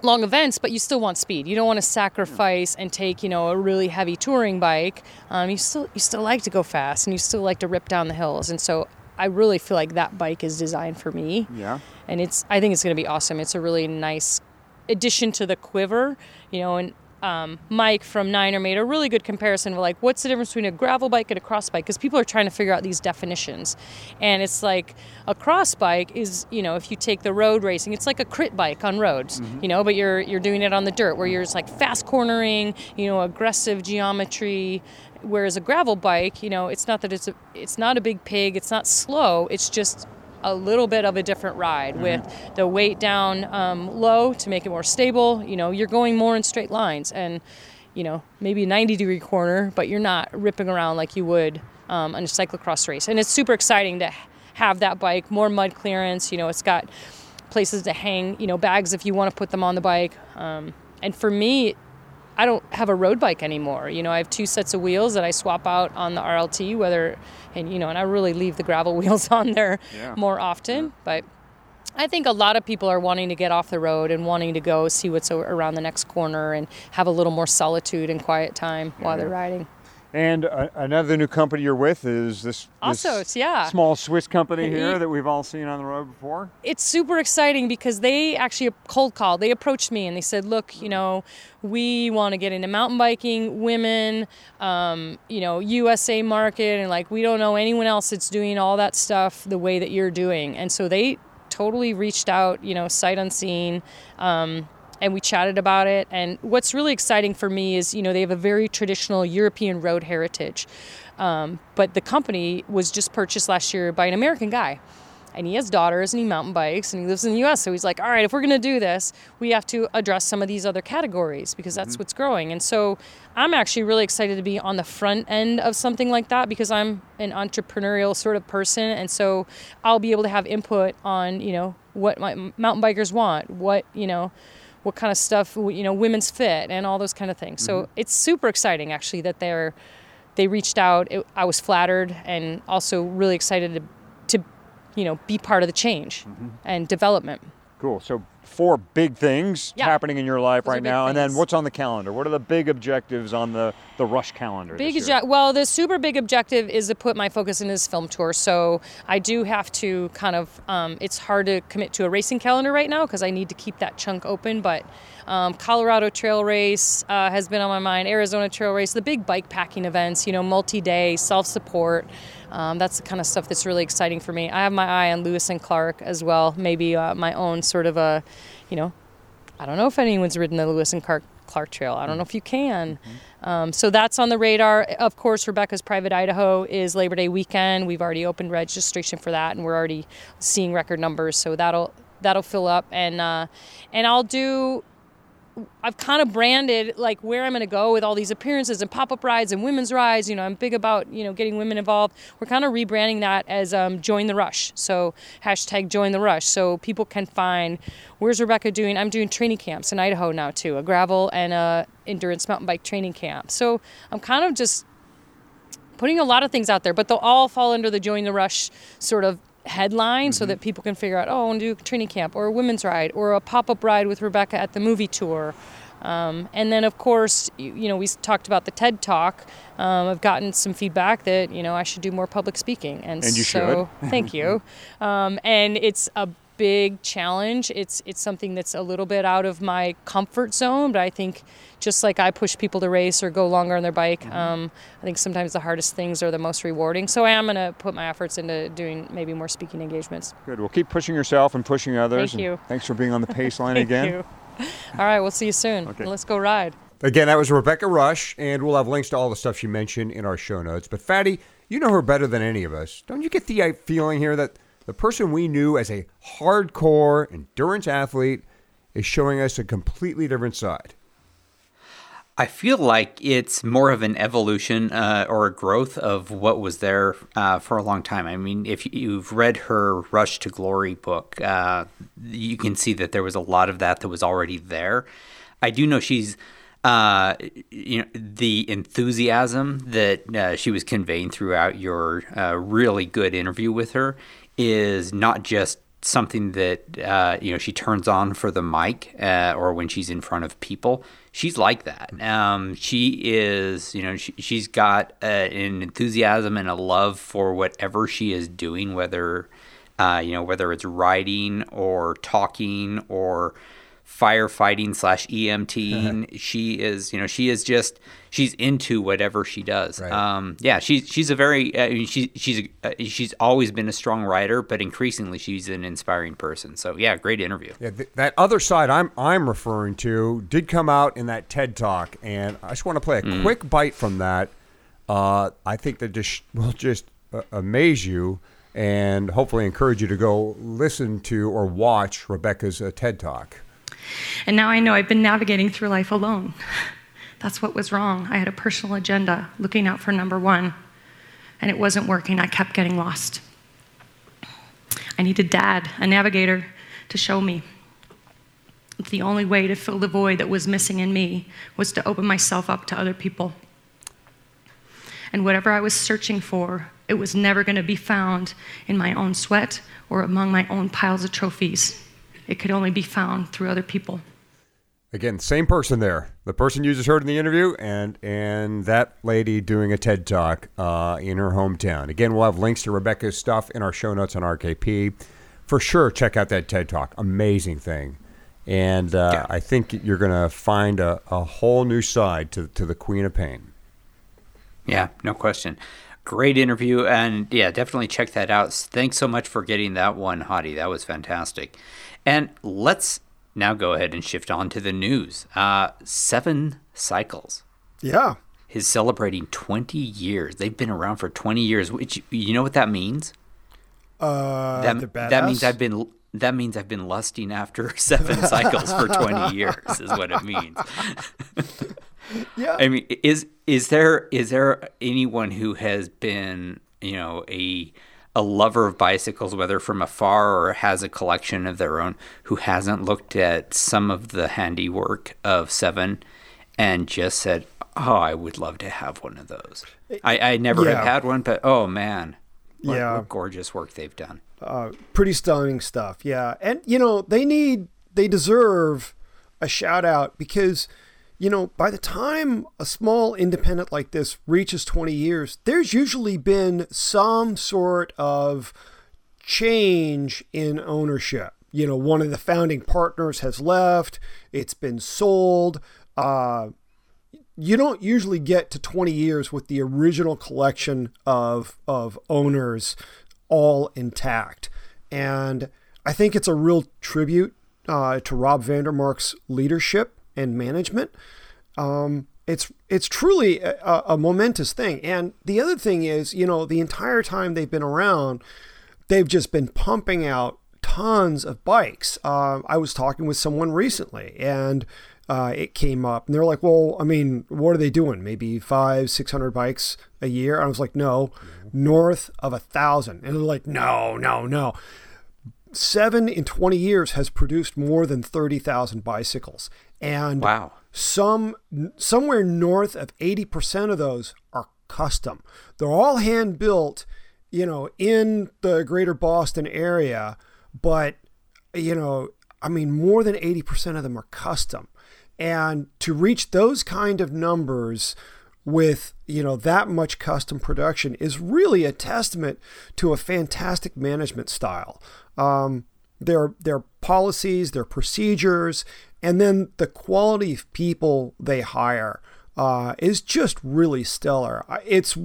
long events, but you still want speed. You don't want to sacrifice and take, you know, a really heavy touring bike. Um, you still you still like to go fast and you still like to rip down the hills. And so I really feel like that bike is designed for me yeah. and it's I think it's going to be awesome. It's a really nice addition to the quiver, you know. And um, Mike from Niner made a really good comparison of like, what's the difference between a gravel bike and a cross bike? Because people are trying to figure out these definitions, and it's like a cross bike is, you know, if you take the road racing, it's like a crit bike on roads, you know, but you're you're doing it on the dirt where you're just like fast cornering, you know, aggressive geometry. Whereas a gravel bike, you know, it's not that it's a, it's not a big pig, it's not slow, it's just a little bit of a different ride with the weight down um, low to make it more stable. You know, you're going more in straight lines and, you know, maybe a 90 degree corner, but you're not ripping around like you would um, on a cyclocross race. And it's super exciting to have that bike, more mud clearance. You know, it's got places to hang, you know, bags if you want to put them on the bike. Um, and for me, I don't have a road bike anymore. You know, I have two sets of wheels that I swap out on the RLT, whether, and you know, and I really leave the gravel wheels on there Yeah. more often. But I think a lot of people are wanting to get off the road and wanting to go see what's around the next corner and have a little more solitude and quiet time while they're riding. And uh, another new company you're with is this, this yeah. small Swiss company here that we've all seen on the road before. it's super exciting because they actually cold called. They approached me and they said, "Look, you know, we want to get into mountain biking, women, um, you know, USA market, and like we don't know anyone else that's doing all that stuff the way that you're doing." And so they totally reached out, you know, sight unseen. Um, and we chatted about it. And what's really exciting for me is, you know, they have a very traditional European road heritage. Um, but the company was just purchased last year by an American guy. And he has daughters and he mountain bikes and he lives in the US. So he's like, all right, if we're going to do this, we have to address some of these other categories because that's what's growing. And so I'm actually really excited to be on the front end of something like that because I'm an entrepreneurial sort of person. And so I'll be able to have input on, you know, what my mountain bikers want, what, you know, what kind of stuff you know women's fit and all those kind of things. So mm-hmm. it's super exciting actually that they're they reached out. It, i was flattered and also really excited to, to you know be part of the change mm-hmm. and development. Cool. So four big things Yeah. happening in your life Those right now, and then what's on the calendar? What are the big objectives on the the Rusch calendar? Big this year? obje- well, the super big objective is to put my focus in this film tour. So I do have to kind of. Um, it's hard to commit to a racing calendar right now because I need to keep that chunk open. But um, Colorado Trail Race uh, has been on my mind. Arizona Trail Race, the big bike packing events. You know, multi-day, self-support. Um, that's the kind of stuff that's really exciting for me. I have my eye on Lewis and Clark as well. Maybe uh, my own sort of a, you know, I don't know if anyone's ridden the Lewis and Clark, Clark Trail. I don't know if you can. Um, so that's on the radar. Of course, Rebecca's Private Idaho is Labor Day weekend. We've already opened registration for that, and we're already seeing record numbers. So that'll that'll fill up, and uh, and I'll do. I've kind of branded like where I'm going to go with all these appearances and pop-up rides and women's rides. You know, I'm big about you know getting women involved. We're kind of rebranding that as um, Join the Rush. So hashtag Join the Rush, so people can find where's Rebecca doing. I'm doing training camps in Idaho now too, a gravel and a endurance mountain bike training camp. So I'm kind of just putting a lot of things out there, but they'll all fall under the Join the Rush sort of headline so that people can figure out, oh, I want to do a training camp or a women's ride or a pop up ride with Rebecca at the movie tour. Um, and then, of course, you, you know, we talked about the TED Talk. Um, I've gotten some feedback that, you know, I should do more public speaking. And, And you so, thank you. Um, and it's a big challenge. It's it's something that's a little bit out of my comfort zone, but I think just like I push people to race or go longer on their bike, um, I think sometimes the hardest things are the most rewarding. So I am going to put my efforts into doing maybe more speaking engagements. Good. Well, keep pushing yourself and pushing others. Thank you. Thanks for being on the Paceline Thank again. you. All right, we'll see you soon. Okay. Let's go ride. Again, that was Rebecca Rusch, and we'll have links to all the stuff she mentioned in our show notes. But Fatty, you know her better than any of us. Don't you get the uh, feeling here that the person we knew as a hardcore endurance athlete is showing us a completely different side? I feel like it's more of an evolution uh, or a growth of what was there uh, for a long time. I mean, if you've read her Rusch to Glory book, uh, you can see that there was a lot of that that was already there. I do know she's, uh, you know, the enthusiasm that uh, she was conveying throughout your uh, really good interview with her is not just something that uh, you know she turns on for the mic uh, or when she's in front of people. She's like that. Um, she is, you know, she, she's got uh, an enthusiasm and a love for whatever she is doing, whether uh, you know whether it's writing or talking or firefighting slash EMTing. she is, you know, she is just she's into whatever she does. Um, yeah, she's she's a very uh, I mean, she she's uh, she's always been a strong writer, but increasingly she's an inspiring person. So yeah, great interview. Yeah, th- that other side I'm I'm referring to did come out in that TED talk, and I just want to play a quick bite from that. Uh, I think that just will just uh, amaze you, and hopefully encourage you to go listen to or watch Rebecca's uh, TED talk. And now I know I've been navigating through life alone. That's what was wrong. I had a personal agenda, looking out for number one, and it wasn't working. I kept getting lost. I needed dad, a navigator, to show me. The only way to fill the void that was missing in me was to open myself up to other people. And whatever I was searching for, it was never going to be found in my own sweat or among my own piles of trophies. It could only be found through other people. Again, same person there. The person you just heard in the interview, and and that lady doing a TED talk uh, in her hometown. Again, we'll have links to Rebecca's stuff in our show notes on RKP. For sure, check out that TED talk. Amazing thing, and uh, I think you're going to find a, a whole new side to to the Queen of Pain. Yeah, no question. Great interview, and yeah, definitely check that out. Thanks so much for getting that one, Hottie. That was fantastic. And let's now go ahead and shift on to the news. Uh, Seven Cycles Yeah. is celebrating 20 years. They've been around for 20 years. Which you know what that means? Uh, that, that means. I've been that means I've been lusting after seven cycles for 20 years is what it means. Yeah. I mean, is is there is there anyone who has been you know a a lover of bicycles, whether from afar or has a collection of their own, who hasn't looked at some of the handiwork of Seven and just said, "Oh, I would love to have one of those." I, I never Yeah. have had one, but oh man, What- Yeah. what gorgeous work they've done. uh, pretty stunning stuff. Yeah, and you know they need they deserve a shout out because you know by the time a small independent like this reaches 20 years, there's usually been some sort of change in ownership. You know, one of the founding partners has left. It's been sold. Uh, you don't usually get to 20 years with the original collection of of owners all intact and i think it's a real tribute uh, to rob vandermark's leadership and management um, it's it's truly a, a momentous thing and the other thing is you know the entire time they've been around they've just been pumping out tons of bikes. Uh, I was talking with someone recently, and uh, it came up, and they're like, "Well, I mean, what are they doing? Maybe five, six hundred bikes a year?" I was like, "No, north of a thousand. And they're like, "No, no, no." Seven in twenty years has produced more than thirty thousand bicycles, and Wow. some somewhere north of 80% of those are custom. They're all hand built, you know, in the greater Boston area, but you know, I mean more than 80% of them are custom. And to reach those kind of numbers with, you know, that much custom production is really a testament to a fantastic management style. Um, their their policies, their procedures, and then the quality of people they hire uh, is just really stellar. It's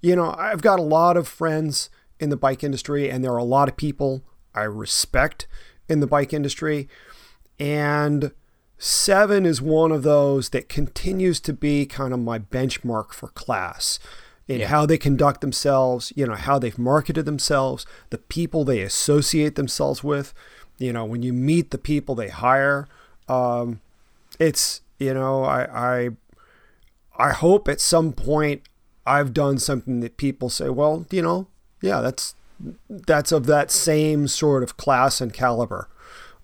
you know I've got a lot of friends in the bike industry, and there are a lot of people I respect in the bike industry, and seven is one of those that continues to be kind of my benchmark for class in how they conduct themselves, you know, how they've marketed themselves, the people they associate themselves with. You know, when you meet the people they hire, um, it's you know, I, I I hope at some point I've done something that people say, well, you know, yeah, that's that's of that same sort of class and caliber.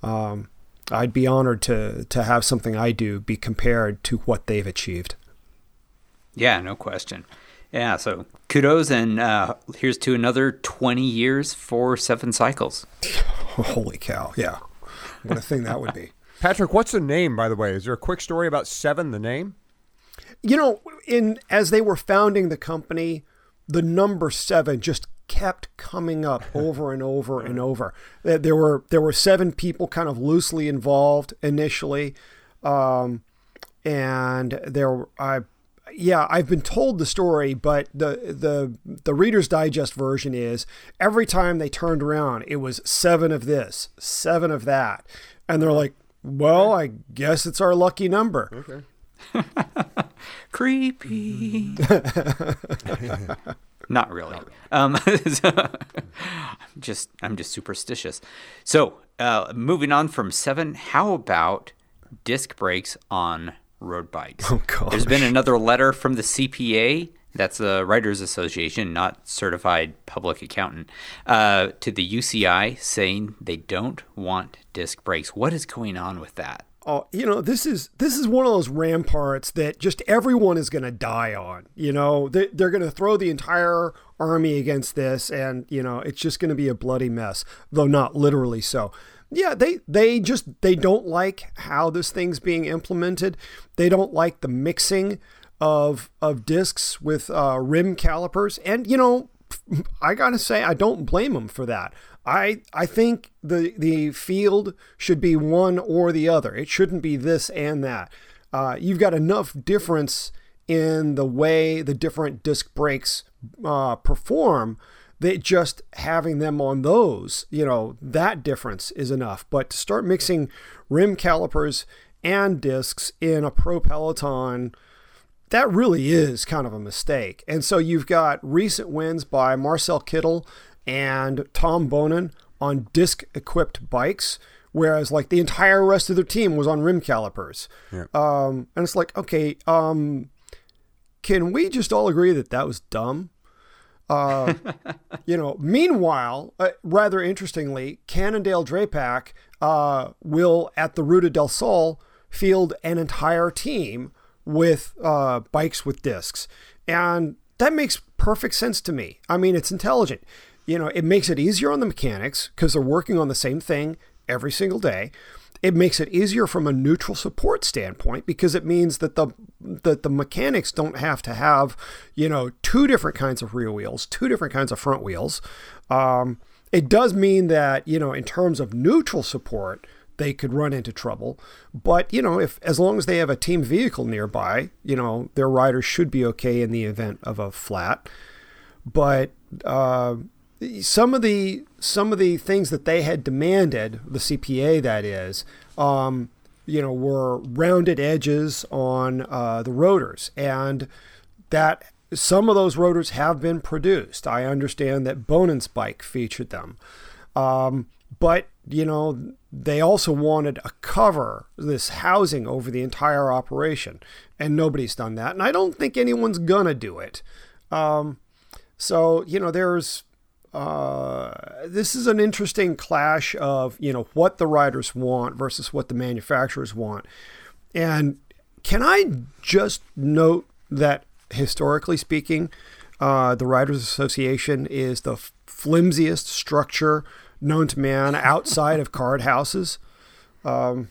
Um, I'd be honored to to have something I do be compared to what they've achieved. Yeah, no question. Yeah, so kudos, and uh, here's to another 20 years for Seven Cycles. Holy cow! Yeah, what a thing that would be. Patrick, what's the name, by the way? Is there a quick story about Seven, the name? you know, in as they were founding the company, the number seven just kept coming up over and over and over. There were there were seven people kind of loosely involved initially, um, and there I. Yeah, I've been told the story, but the the the Reader's Digest version is every time they turned around, it was seven of this, seven of that, and they're like, "Well, I guess it's our lucky number." Okay. Creepy. Not really. Um, so- I'm just I'm just superstitious. So uh, moving on from seven, how about disc brakes on road bikes? Oh, gosh. There's been another letter from the CPA. That's the Writers Association, not certified public accountant, uh, to the UCI saying they don't want disc brakes. What is going on with that? oh, you know, this is this is one of those ramparts that just everyone is going to die on. You know, they, they're going to throw the entire army against this, and you know, it's just going to be a bloody mess, though not literally so. Yeah, they they just they don't like how this thing's being implemented. They don't like the mixing of of discs with uh, rim calipers, and you know, I gotta say, I don't blame them for that. I I think the the field should be one or the other. It shouldn't be this and that. Uh, you've got enough difference in the way the different disc brakes uh, perform that just having them on those, you know, that difference is enough. But to start mixing rim calipers and discs in a pro peloton that really is kind of a mistake. And so you've got recent wins by Marcel Kittel and Tom Boonen on disc equipped bikes, whereas like the entire rest of their team was on rim calipers. Um, and it's like, okay, um, can we just all agree that that was dumb? Uh, you know, meanwhile, uh, rather interestingly, Cannondale Drapac uh, will at the Ruta del Sol field an entire team with uh, bikes with discs, and that makes perfect sense to me. I mean, it's intelligent. you know, it makes it easier on the mechanics because they're working on the same thing every single day. It makes it easier from a neutral support standpoint because it means that the that the mechanics don't have to have, you know, two different kinds of rear wheels, two different kinds of front wheels. Um, it does mean that, you know, in terms of neutral support, they could run into trouble. But, you know, if as long as they have a team vehicle nearby, you know, their riders should be okay in the event of a flat. But uh, some of the some of the things that they had demanded, the CPA that is, um, you know, were rounded edges on uh, the rotors, and that some of those rotors have been produced. I understand that Boonen's bike featured them, um, but you know they also wanted a cover, this housing over the entire operation, and nobody's done that, and I don't think anyone's gonna do it. Um, so you know, there's uh, this is an interesting clash of you know what the riders want versus what the manufacturers want. And can I just note that historically speaking, uh, the Riders Association is the flimsiest structure known to man outside of card houses. Um,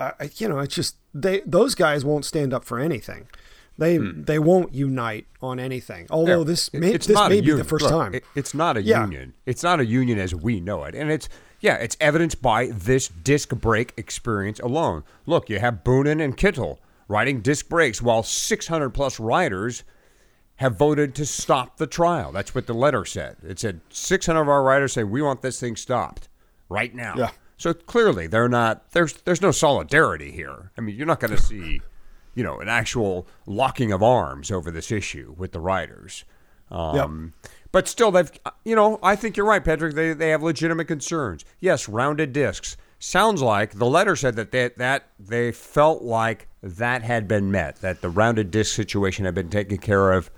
I, you know, it's just they those guys won't stand up for anything. They hmm. they won't unite on anything. Although this may, it's this may be the first Look, time. it- it's not a Yeah. union. It's not a union as we know it, and it's yeah, it's evidenced by this disc brake experience alone. Look, you have Boonen and Kittel riding disc brakes, while 600 plus riders have voted to stop the trial. That's what the letter said. It said 600 of our writers say we want this thing stopped right now. Yeah. So clearly they're not. There's there's no solidarity here. I mean, you're not going to see, you know, an actual locking of arms over this issue with the writers. Um, But still, they've. You know, I think you're right, Patrick. They they have legitimate concerns. Yes, rounded discs. Sounds like the letter said that they, that they felt like that had been met, that the rounded disc situation had been taken care of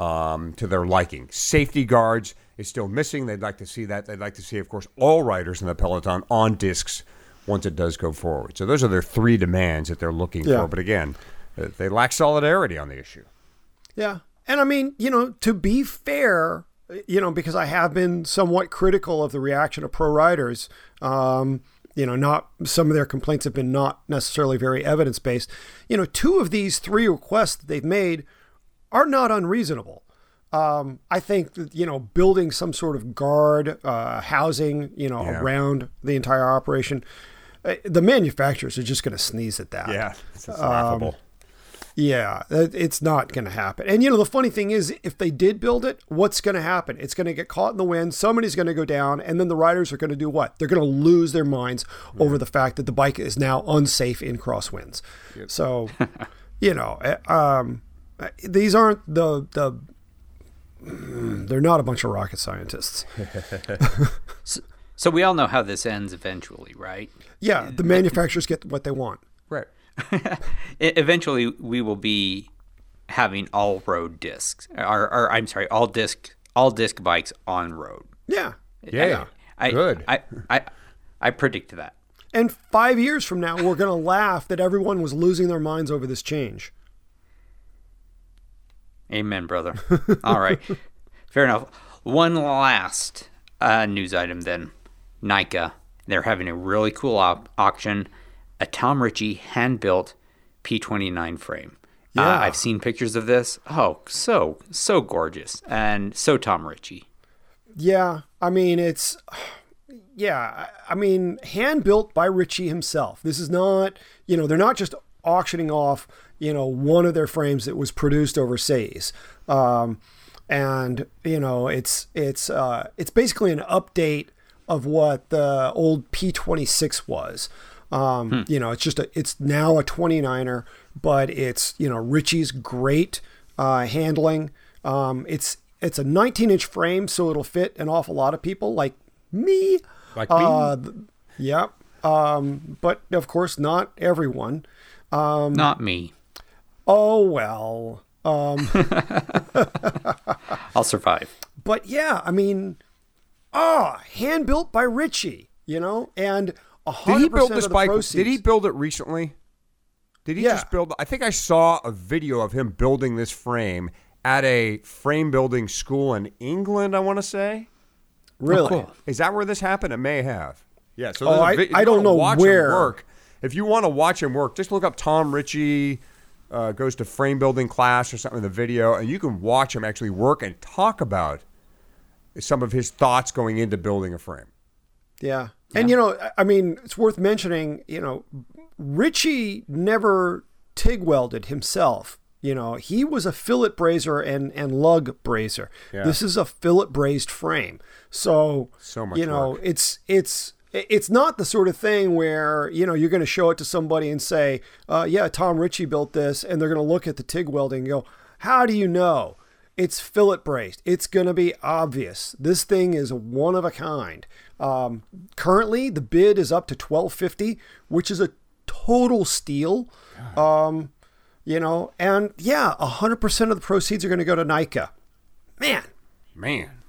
um, to their liking. Safety guards is still missing. They'd like to see that. They'd like to see, of course, all riders in the peloton on discs once it does go forward. So those are their three demands that they're looking Yeah. for. But again, uh, they lack solidarity on the issue. Yeah. And I mean, you know, to be fair, you know, because I have been somewhat critical of the reaction of pro riders, um, you know, not some of their complaints have been not necessarily very evidence based. You know, two of these three requests that they've made are not unreasonable. Um, I think that, you know, building some sort of guard uh, housing, you know, Yeah. around the entire operation, uh, the manufacturers are just going to sneeze at that. Yeah, it's laughable. Yeah, it's not going to happen. And you know, the funny thing is, if they did build it, what's going to happen? It's going to get caught in the wind. Somebody's going to go down, and then the riders are going to do what? They're going to lose their minds over the fact that the bike is now unsafe in crosswinds. So, you know, eh, um, Uh, these aren't the the. They're not a bunch of rocket scientists. So we all know how this ends eventually, right? Yeah, the manufacturers get what they want. Right. Eventually, we will be having all road discs, or, or I'm sorry, all disc all disc bikes on road. Yeah, Yeah. I, Good. I, I, I predict that. And five years from now, we're going to laugh that everyone was losing their minds over this change. Amen, brother. All right. Fair enough. One last uh, news item then. Nika. They're having a really cool op- auction. A Tom Ritchey hand built P29 frame. Uh, Yeah. I've seen pictures of this. Oh, so, so gorgeous. And so Tom Ritchey. Yeah, I mean it's yeah, I I mean hand built by Ritchey himself. This is not, you know, they're not just auctioning off, you know, one of their frames that was produced overseas. Um, and you know, it's it's uh, it's basically an update of what the old P26 was. Um, You know, it's just a it's now a 29er, but it's you know Ritchey's great uh, handling. Um, it's it's a 19 inch frame, so it'll fit an awful lot of people like me. Like me. Uh, th- yeah. Um, but of course, not everyone. Um, Not me. Oh well. Um, I'll survive. but yeah, I mean, ah, hand built by Ritchey, you know, and a Did hundred he build percent this of the bike? proceeds. Did he build it recently? Did he Yeah. just build? I think I saw a video of him building this frame at a frame building school in England. I want to say. Really? Is that where this happened? It may have. Yeah. So Oh, there's a I- vi- if I don't know where. work. If you want to watch him work, just look up Tom Ritchey uh, goes to frame building class or something in the video, and you can watch him actually work and talk about some of his thoughts going into building a frame. Yeah. And you know, I- I mean, it's worth mentioning, you know, Ritchey never TIG welded himself. You know, he was a fillet brazier and, and lug brazier. Yeah. This is a fillet brazed frame. So, So much you know, work. it's it's it's not the sort of thing where you know you're going to show it to somebody and say, uh, "Yeah, Tom Ritchey built this," and they're going to look at the TIG welding and go, "How do you know?" It's fillet brazed. It's going to be obvious. This thing is one of a kind. Um, currently, the bid is up to twelve fifty, which is a total steal. Um, you know, and yeah, hundred percent of the proceeds are going to go to NICA. Man, Man.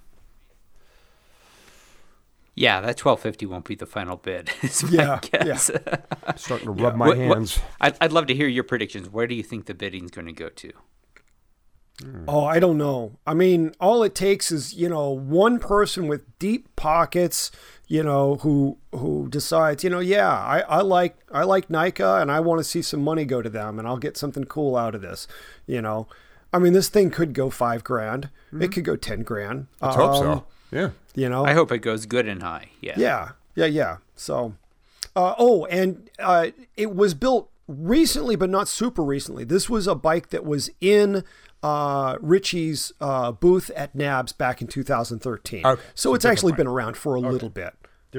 Yeah, that 1250 won't be the final bid. is my Yeah, guess. Starting to rub my What- what- hands. I'd, I'd love to hear your predictions. Where do you think the bidding's going to go to? Oh, I don't know. I mean, all it takes is you know one person with deep pockets, you know, who who decides, you know, yeah, I, I like I like NICA and I want to see some money go to them, and I'll get something cool out of this. You know, I mean, this thing could go five grand. It could go ten grand. Let's hope Um, so. Yeah. You know, I hope it goes good and high. Yeah. yeah, yeah, yeah. So, uh, oh, and uh, it was built recently, but not super recently. This was a bike that was in uh, Ritchey's uh, booth at NAHBS back in 2013. Okay, So so it's actually different been around for a little bit.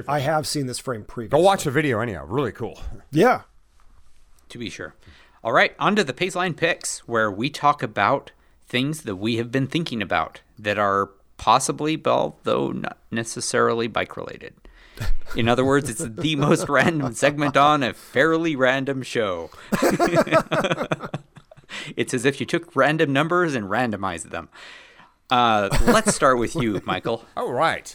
I have seen this frame Go previously. watch the video anyhow. Really cool. Yeah. To be sure. All right, on to the Paceline picks, where we talk about things that we have been thinking about that are possibly, well, though not necessarily bike related. In other words, it's the most random segment on a fairly random show. it's as if you took random numbers and randomized them. Uh, let's start with you, Michael. All right.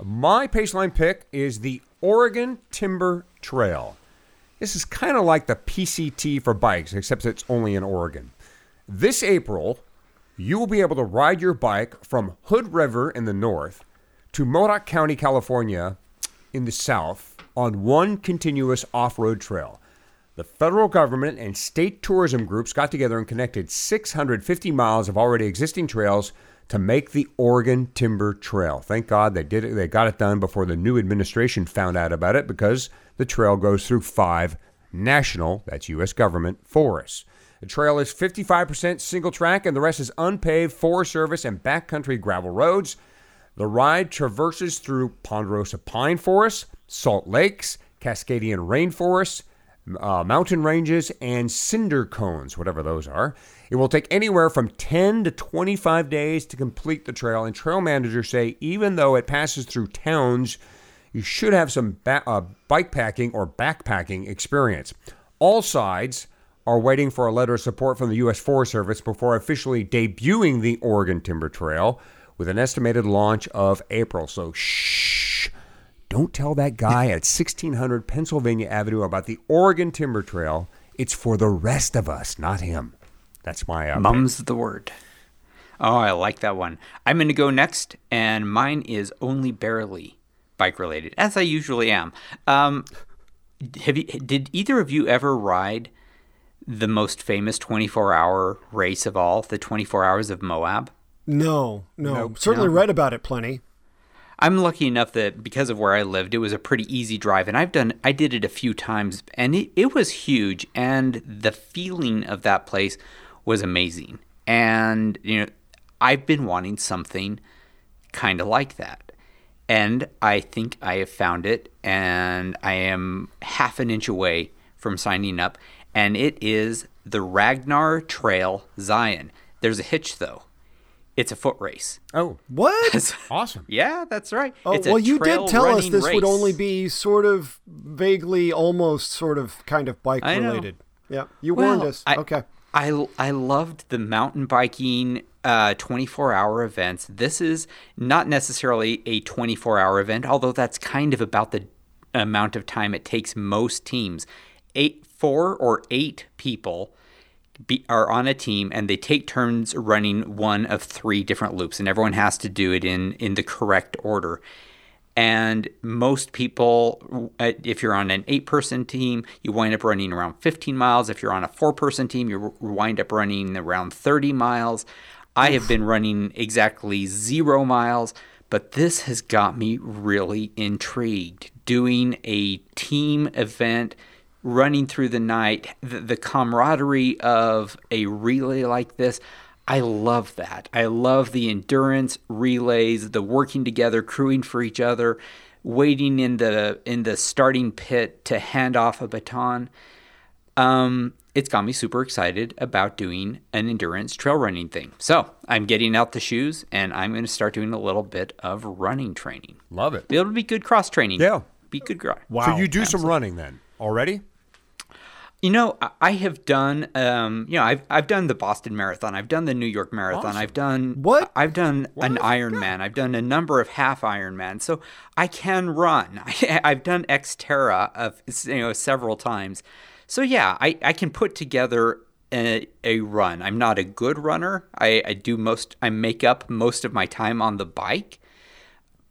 My Paceline pick is the Oregon Timber Trail. This is kind of like the PCT for bikes, except it's only in Oregon. This April, you will be able to ride your bike from Hood River in the north to Modoc County, California in the south on one continuous off road trail. The federal government and state tourism groups got together and connected 650 miles of already existing trails to make the Oregon Timber Trail. Thank God they did it. They got it done before the new administration found out about it because the trail goes through five national, that's U.S. government, forests. The trail is 55% single track and the rest is unpaved Forest Service and backcountry gravel roads. The ride traverses through Ponderosa pine forests, salt lakes, Cascadian rainforests, uh, mountain ranges, and cinder cones, whatever those are. It will take anywhere from 10 to 25 days to complete the trail, and trail managers say even though it passes through towns, you should have some ba- uh, bike packing or backpacking experience. All sides are waiting for a letter of support from the U.S. Forest Service before officially debuting the Oregon Timber Trail with an estimated launch of April. So, shh. Don't tell that guy at 1600 Pennsylvania Avenue about the Oregon Timber Trail. It's for the rest of us, not him. That's my uh, Mum's the word. Oh, I like that one. I'm going to go next, and mine is only barely bike related, as I usually am. Um, have you? Did either of you ever ride the most famous 24-hour race of all, the 24 Hours of Moab? No, no. Certainly read about it plenty. I'm lucky enough that because of where I lived, it was a pretty easy drive, and I've done I did it a few times, and it, it was huge, and the feeling of that place was amazing. And you know, I've been wanting something kind of like that, and I think I have found it, and I am half an inch away from signing up, and it is the Ragnar Trail Zion. There's a hitch though. It's a foot race. Oh, What? awesome. Yeah, that's right. Oh, well, you did tell us this would only be sort of vaguely, almost sort of kind of bike related. Yeah, you warned us. I, okay. I I loved the mountain biking uh 24 hour events. This is not necessarily a 24 hour event, although that's kind of about the amount of time it takes most teams. Eight, four or eight people be, are on a team and they take turns running one of three different loops, and everyone has to do it in in the correct order. And most people, uh, if you're on an eight person team, you wind up running around 15 miles. If you're on a four person team, you wind up running around 30 miles. I have been running exactly zero miles, but this has got me really intrigued. Doing a team event, running through the night, the, the camaraderie of a relay like this. I love that. I love the endurance relays, the working together, crewing for each other, waiting in the in the starting pit to hand off a baton. Um, it's got me super excited about doing an endurance trail running thing. So I'm getting out the shoes and I'm going to start doing a little bit of running training. Love it. Be able to be good cross training. Yeah. Be good cross. Wow. So you do some running then already? You know, I- have done, um, you know, I've I've done the Boston Marathon, I've done the New York Marathon, I've done What? I've done an Ironman, I've done a number of half Ironman, so I can run. I, I've done Xterra of you know several times, so yeah, I I can put together a, a run. I'm not a good runner. I, I do most. I make up most of my time on the bike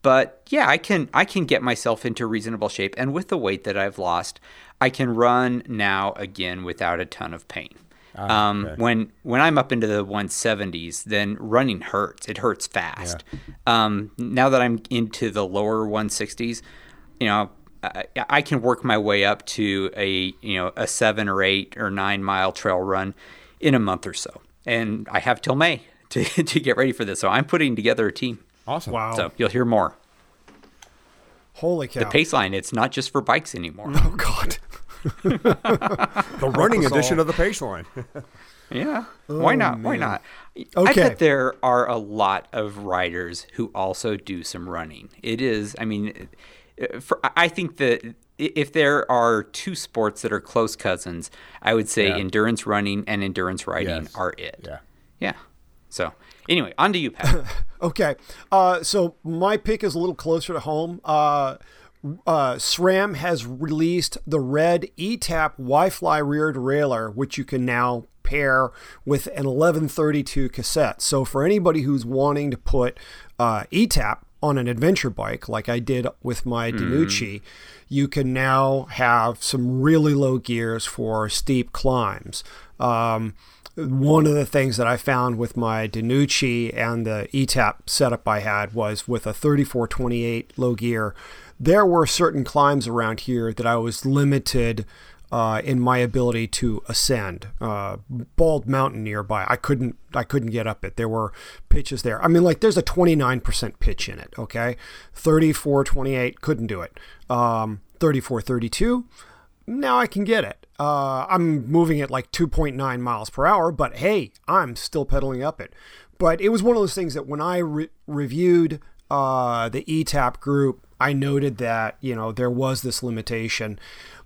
but yeah, I can I can get myself into reasonable shape, and with the weight that I've lost, I can run now again without a ton of pain. um, When when I'm up into the 170s, then running hurts. It hurts fast. Um, now that I'm into the lower 160s, you know, I, I can work my way up to a you know a seven or eight or nine mile trail run in a month or so, and I have till May to to get ready for this. So I'm putting together a team. Awesome. Wow. So you'll hear more. Holy cow. The pace line, it's not just for bikes anymore. Oh, God. The running edition of the pace line. Yeah. Why not? Why not? Okay. I Okay. bet there are a lot of riders who also do some running. It is, I mean, uh, for, I think that if there are two sports that are close cousins, I would say Yeah. endurance running and endurance riding Yes. are it. Yeah. Yeah. So, anyway, on to you, Pat. Okay. Uh, so my pick is a little closer to home. Uh, uh, SRAM has released the red ETAP WiFLi rear derailleur, which you can now pair with an 1132 cassette. So for anybody who's wanting to put uh, ETAP on an adventure bike, like I did with my DiNucci, you can now have some really low gears for steep climbs. Um, one of the things that I found with my DiNucci and the ETAP setup I had was with a 3428 low gear, there were certain climbs around here that I was limited uh, in my ability to ascend. Uh, Bald Mountain nearby, I couldn't I couldn't get up it. There were pitches there. I mean, like there's a 29% pitch in it. Okay, 3428 couldn't do it. Um, 3432 now I can get it. Uh, I'm moving at like 2.9 miles per hour, but hey, I'm still pedaling up it. But it was one of those things that when I re- reviewed uh, the ETAP group, I noted that you know there was this limitation,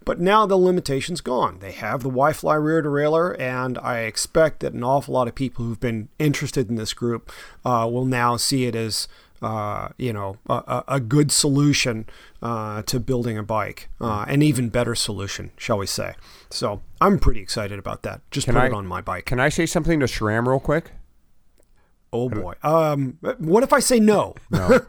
but now the limitation's gone. They have the WiFLi rear derailleur, and I expect that an awful lot of people who've been interested in this group uh, will now see it as uh, you know, a, a- good solution uh, to building a bike, uh, an even better solution, shall we say. So I'm pretty excited about that. Just Can put I- it on my bike. Can I say something to Shram real quick? oh boy. Um, what if I say no? No. No,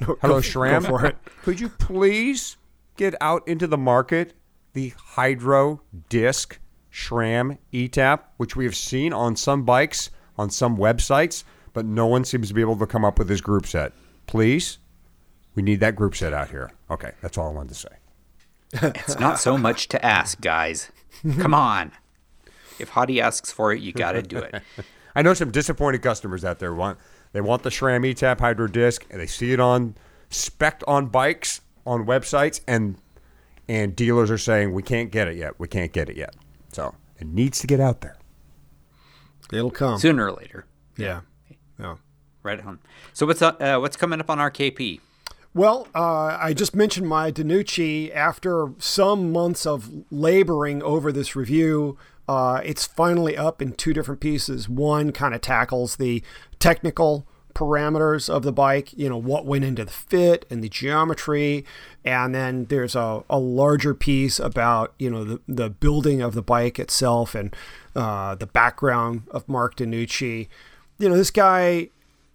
Hello, go- Shram. Go for it. Could you please get out into the market the Hydro Disc Shram ETAP, which we have seen on some bikes, on some websites, but no one seems to be able to come up with this group set. Please, we need that group set out here. Okay, that's all I wanted to say. it's not so much to ask, guys. Come on. If Hottie asks for it, you got to do it. I know some disappointed customers out there want they want the SRAM ETAP Hydro Disc and they see it on spec on bikes on websites and and dealers are saying we can't get it yet. We can't get it yet. So it needs to get out there. It'll come. Sooner or later. Yeah. Yeah. Right on. So what's uh, uh, what's coming up on RKP? Well, uh, I just mentioned my DiNucci. After some months of laboring over this review, uh, it's finally up in two different pieces. One kind of tackles the technical parameters of the bike, you know, what went into the fit and the geometry. And then there's a, a larger piece about, you know, the, the building of the bike itself and uh, the background of Mark DiNucci. You know, this guy,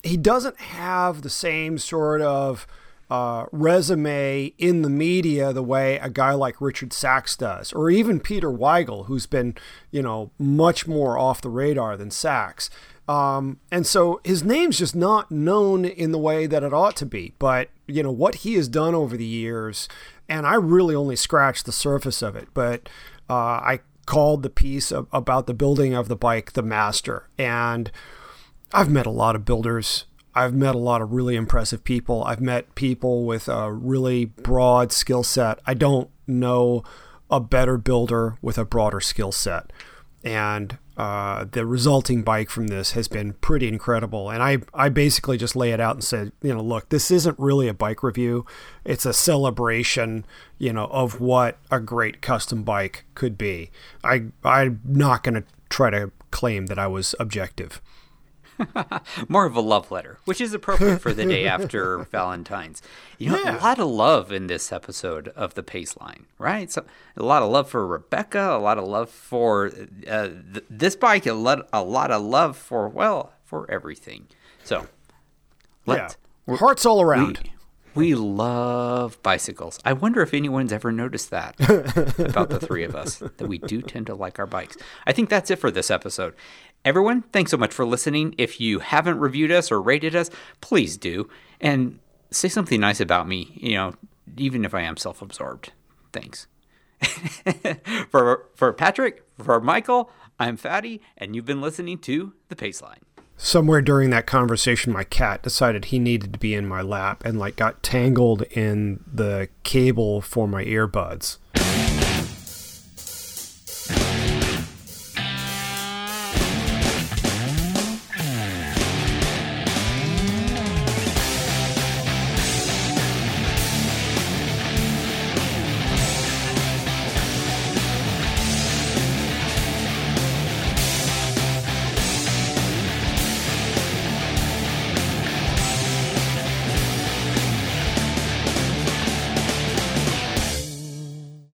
he doesn't have the same sort of uh, resume in the media the way a guy like Richard Sachs does, or even Peter Weigle, who's been, you know, much more off the radar than Sachs. Um, and so his name's just not known in the way that it ought to be. But, you know, what he has done over the years, and I really only scratched the surface of it, but uh, I called the piece of, about the building of the bike the master. And I've met a lot of builders I've met a lot of really impressive people. I've met people with a really broad skill set. I don't know a better builder with a broader skill set. And uh, the resulting bike from this has been pretty incredible. And I, I basically just lay it out and said, you know, look, this isn't really a bike review. It's a celebration, you know, of what a great custom bike could be. I, I'm not going to try to claim that I was objective. More of a love letter, which is appropriate for the day after Valentine's. You know, Yeah. a lot of love in this episode of the Pace Line, right? So a lot of love for Rebecca, a lot of love for uh, th- this bike, a lot, a lot of love for well, for everything. So let's yeah. Hearts all around. we, we love bicycles. I wonder if anyone's ever noticed that about the three of us, that we do tend to like our bikes. I think that's it for this episode. Everyone, thanks so much for listening. If you haven't reviewed us or rated us, please do. And say something nice about me, you know, even if I am self absorbed. Thanks. for, for Patrick, for Michael, I'm Fatty, and you've been listening to The Paceline. somewhere during that conversation my cat decided he needed to be in my lap and like got tangled in the cable for my earbuds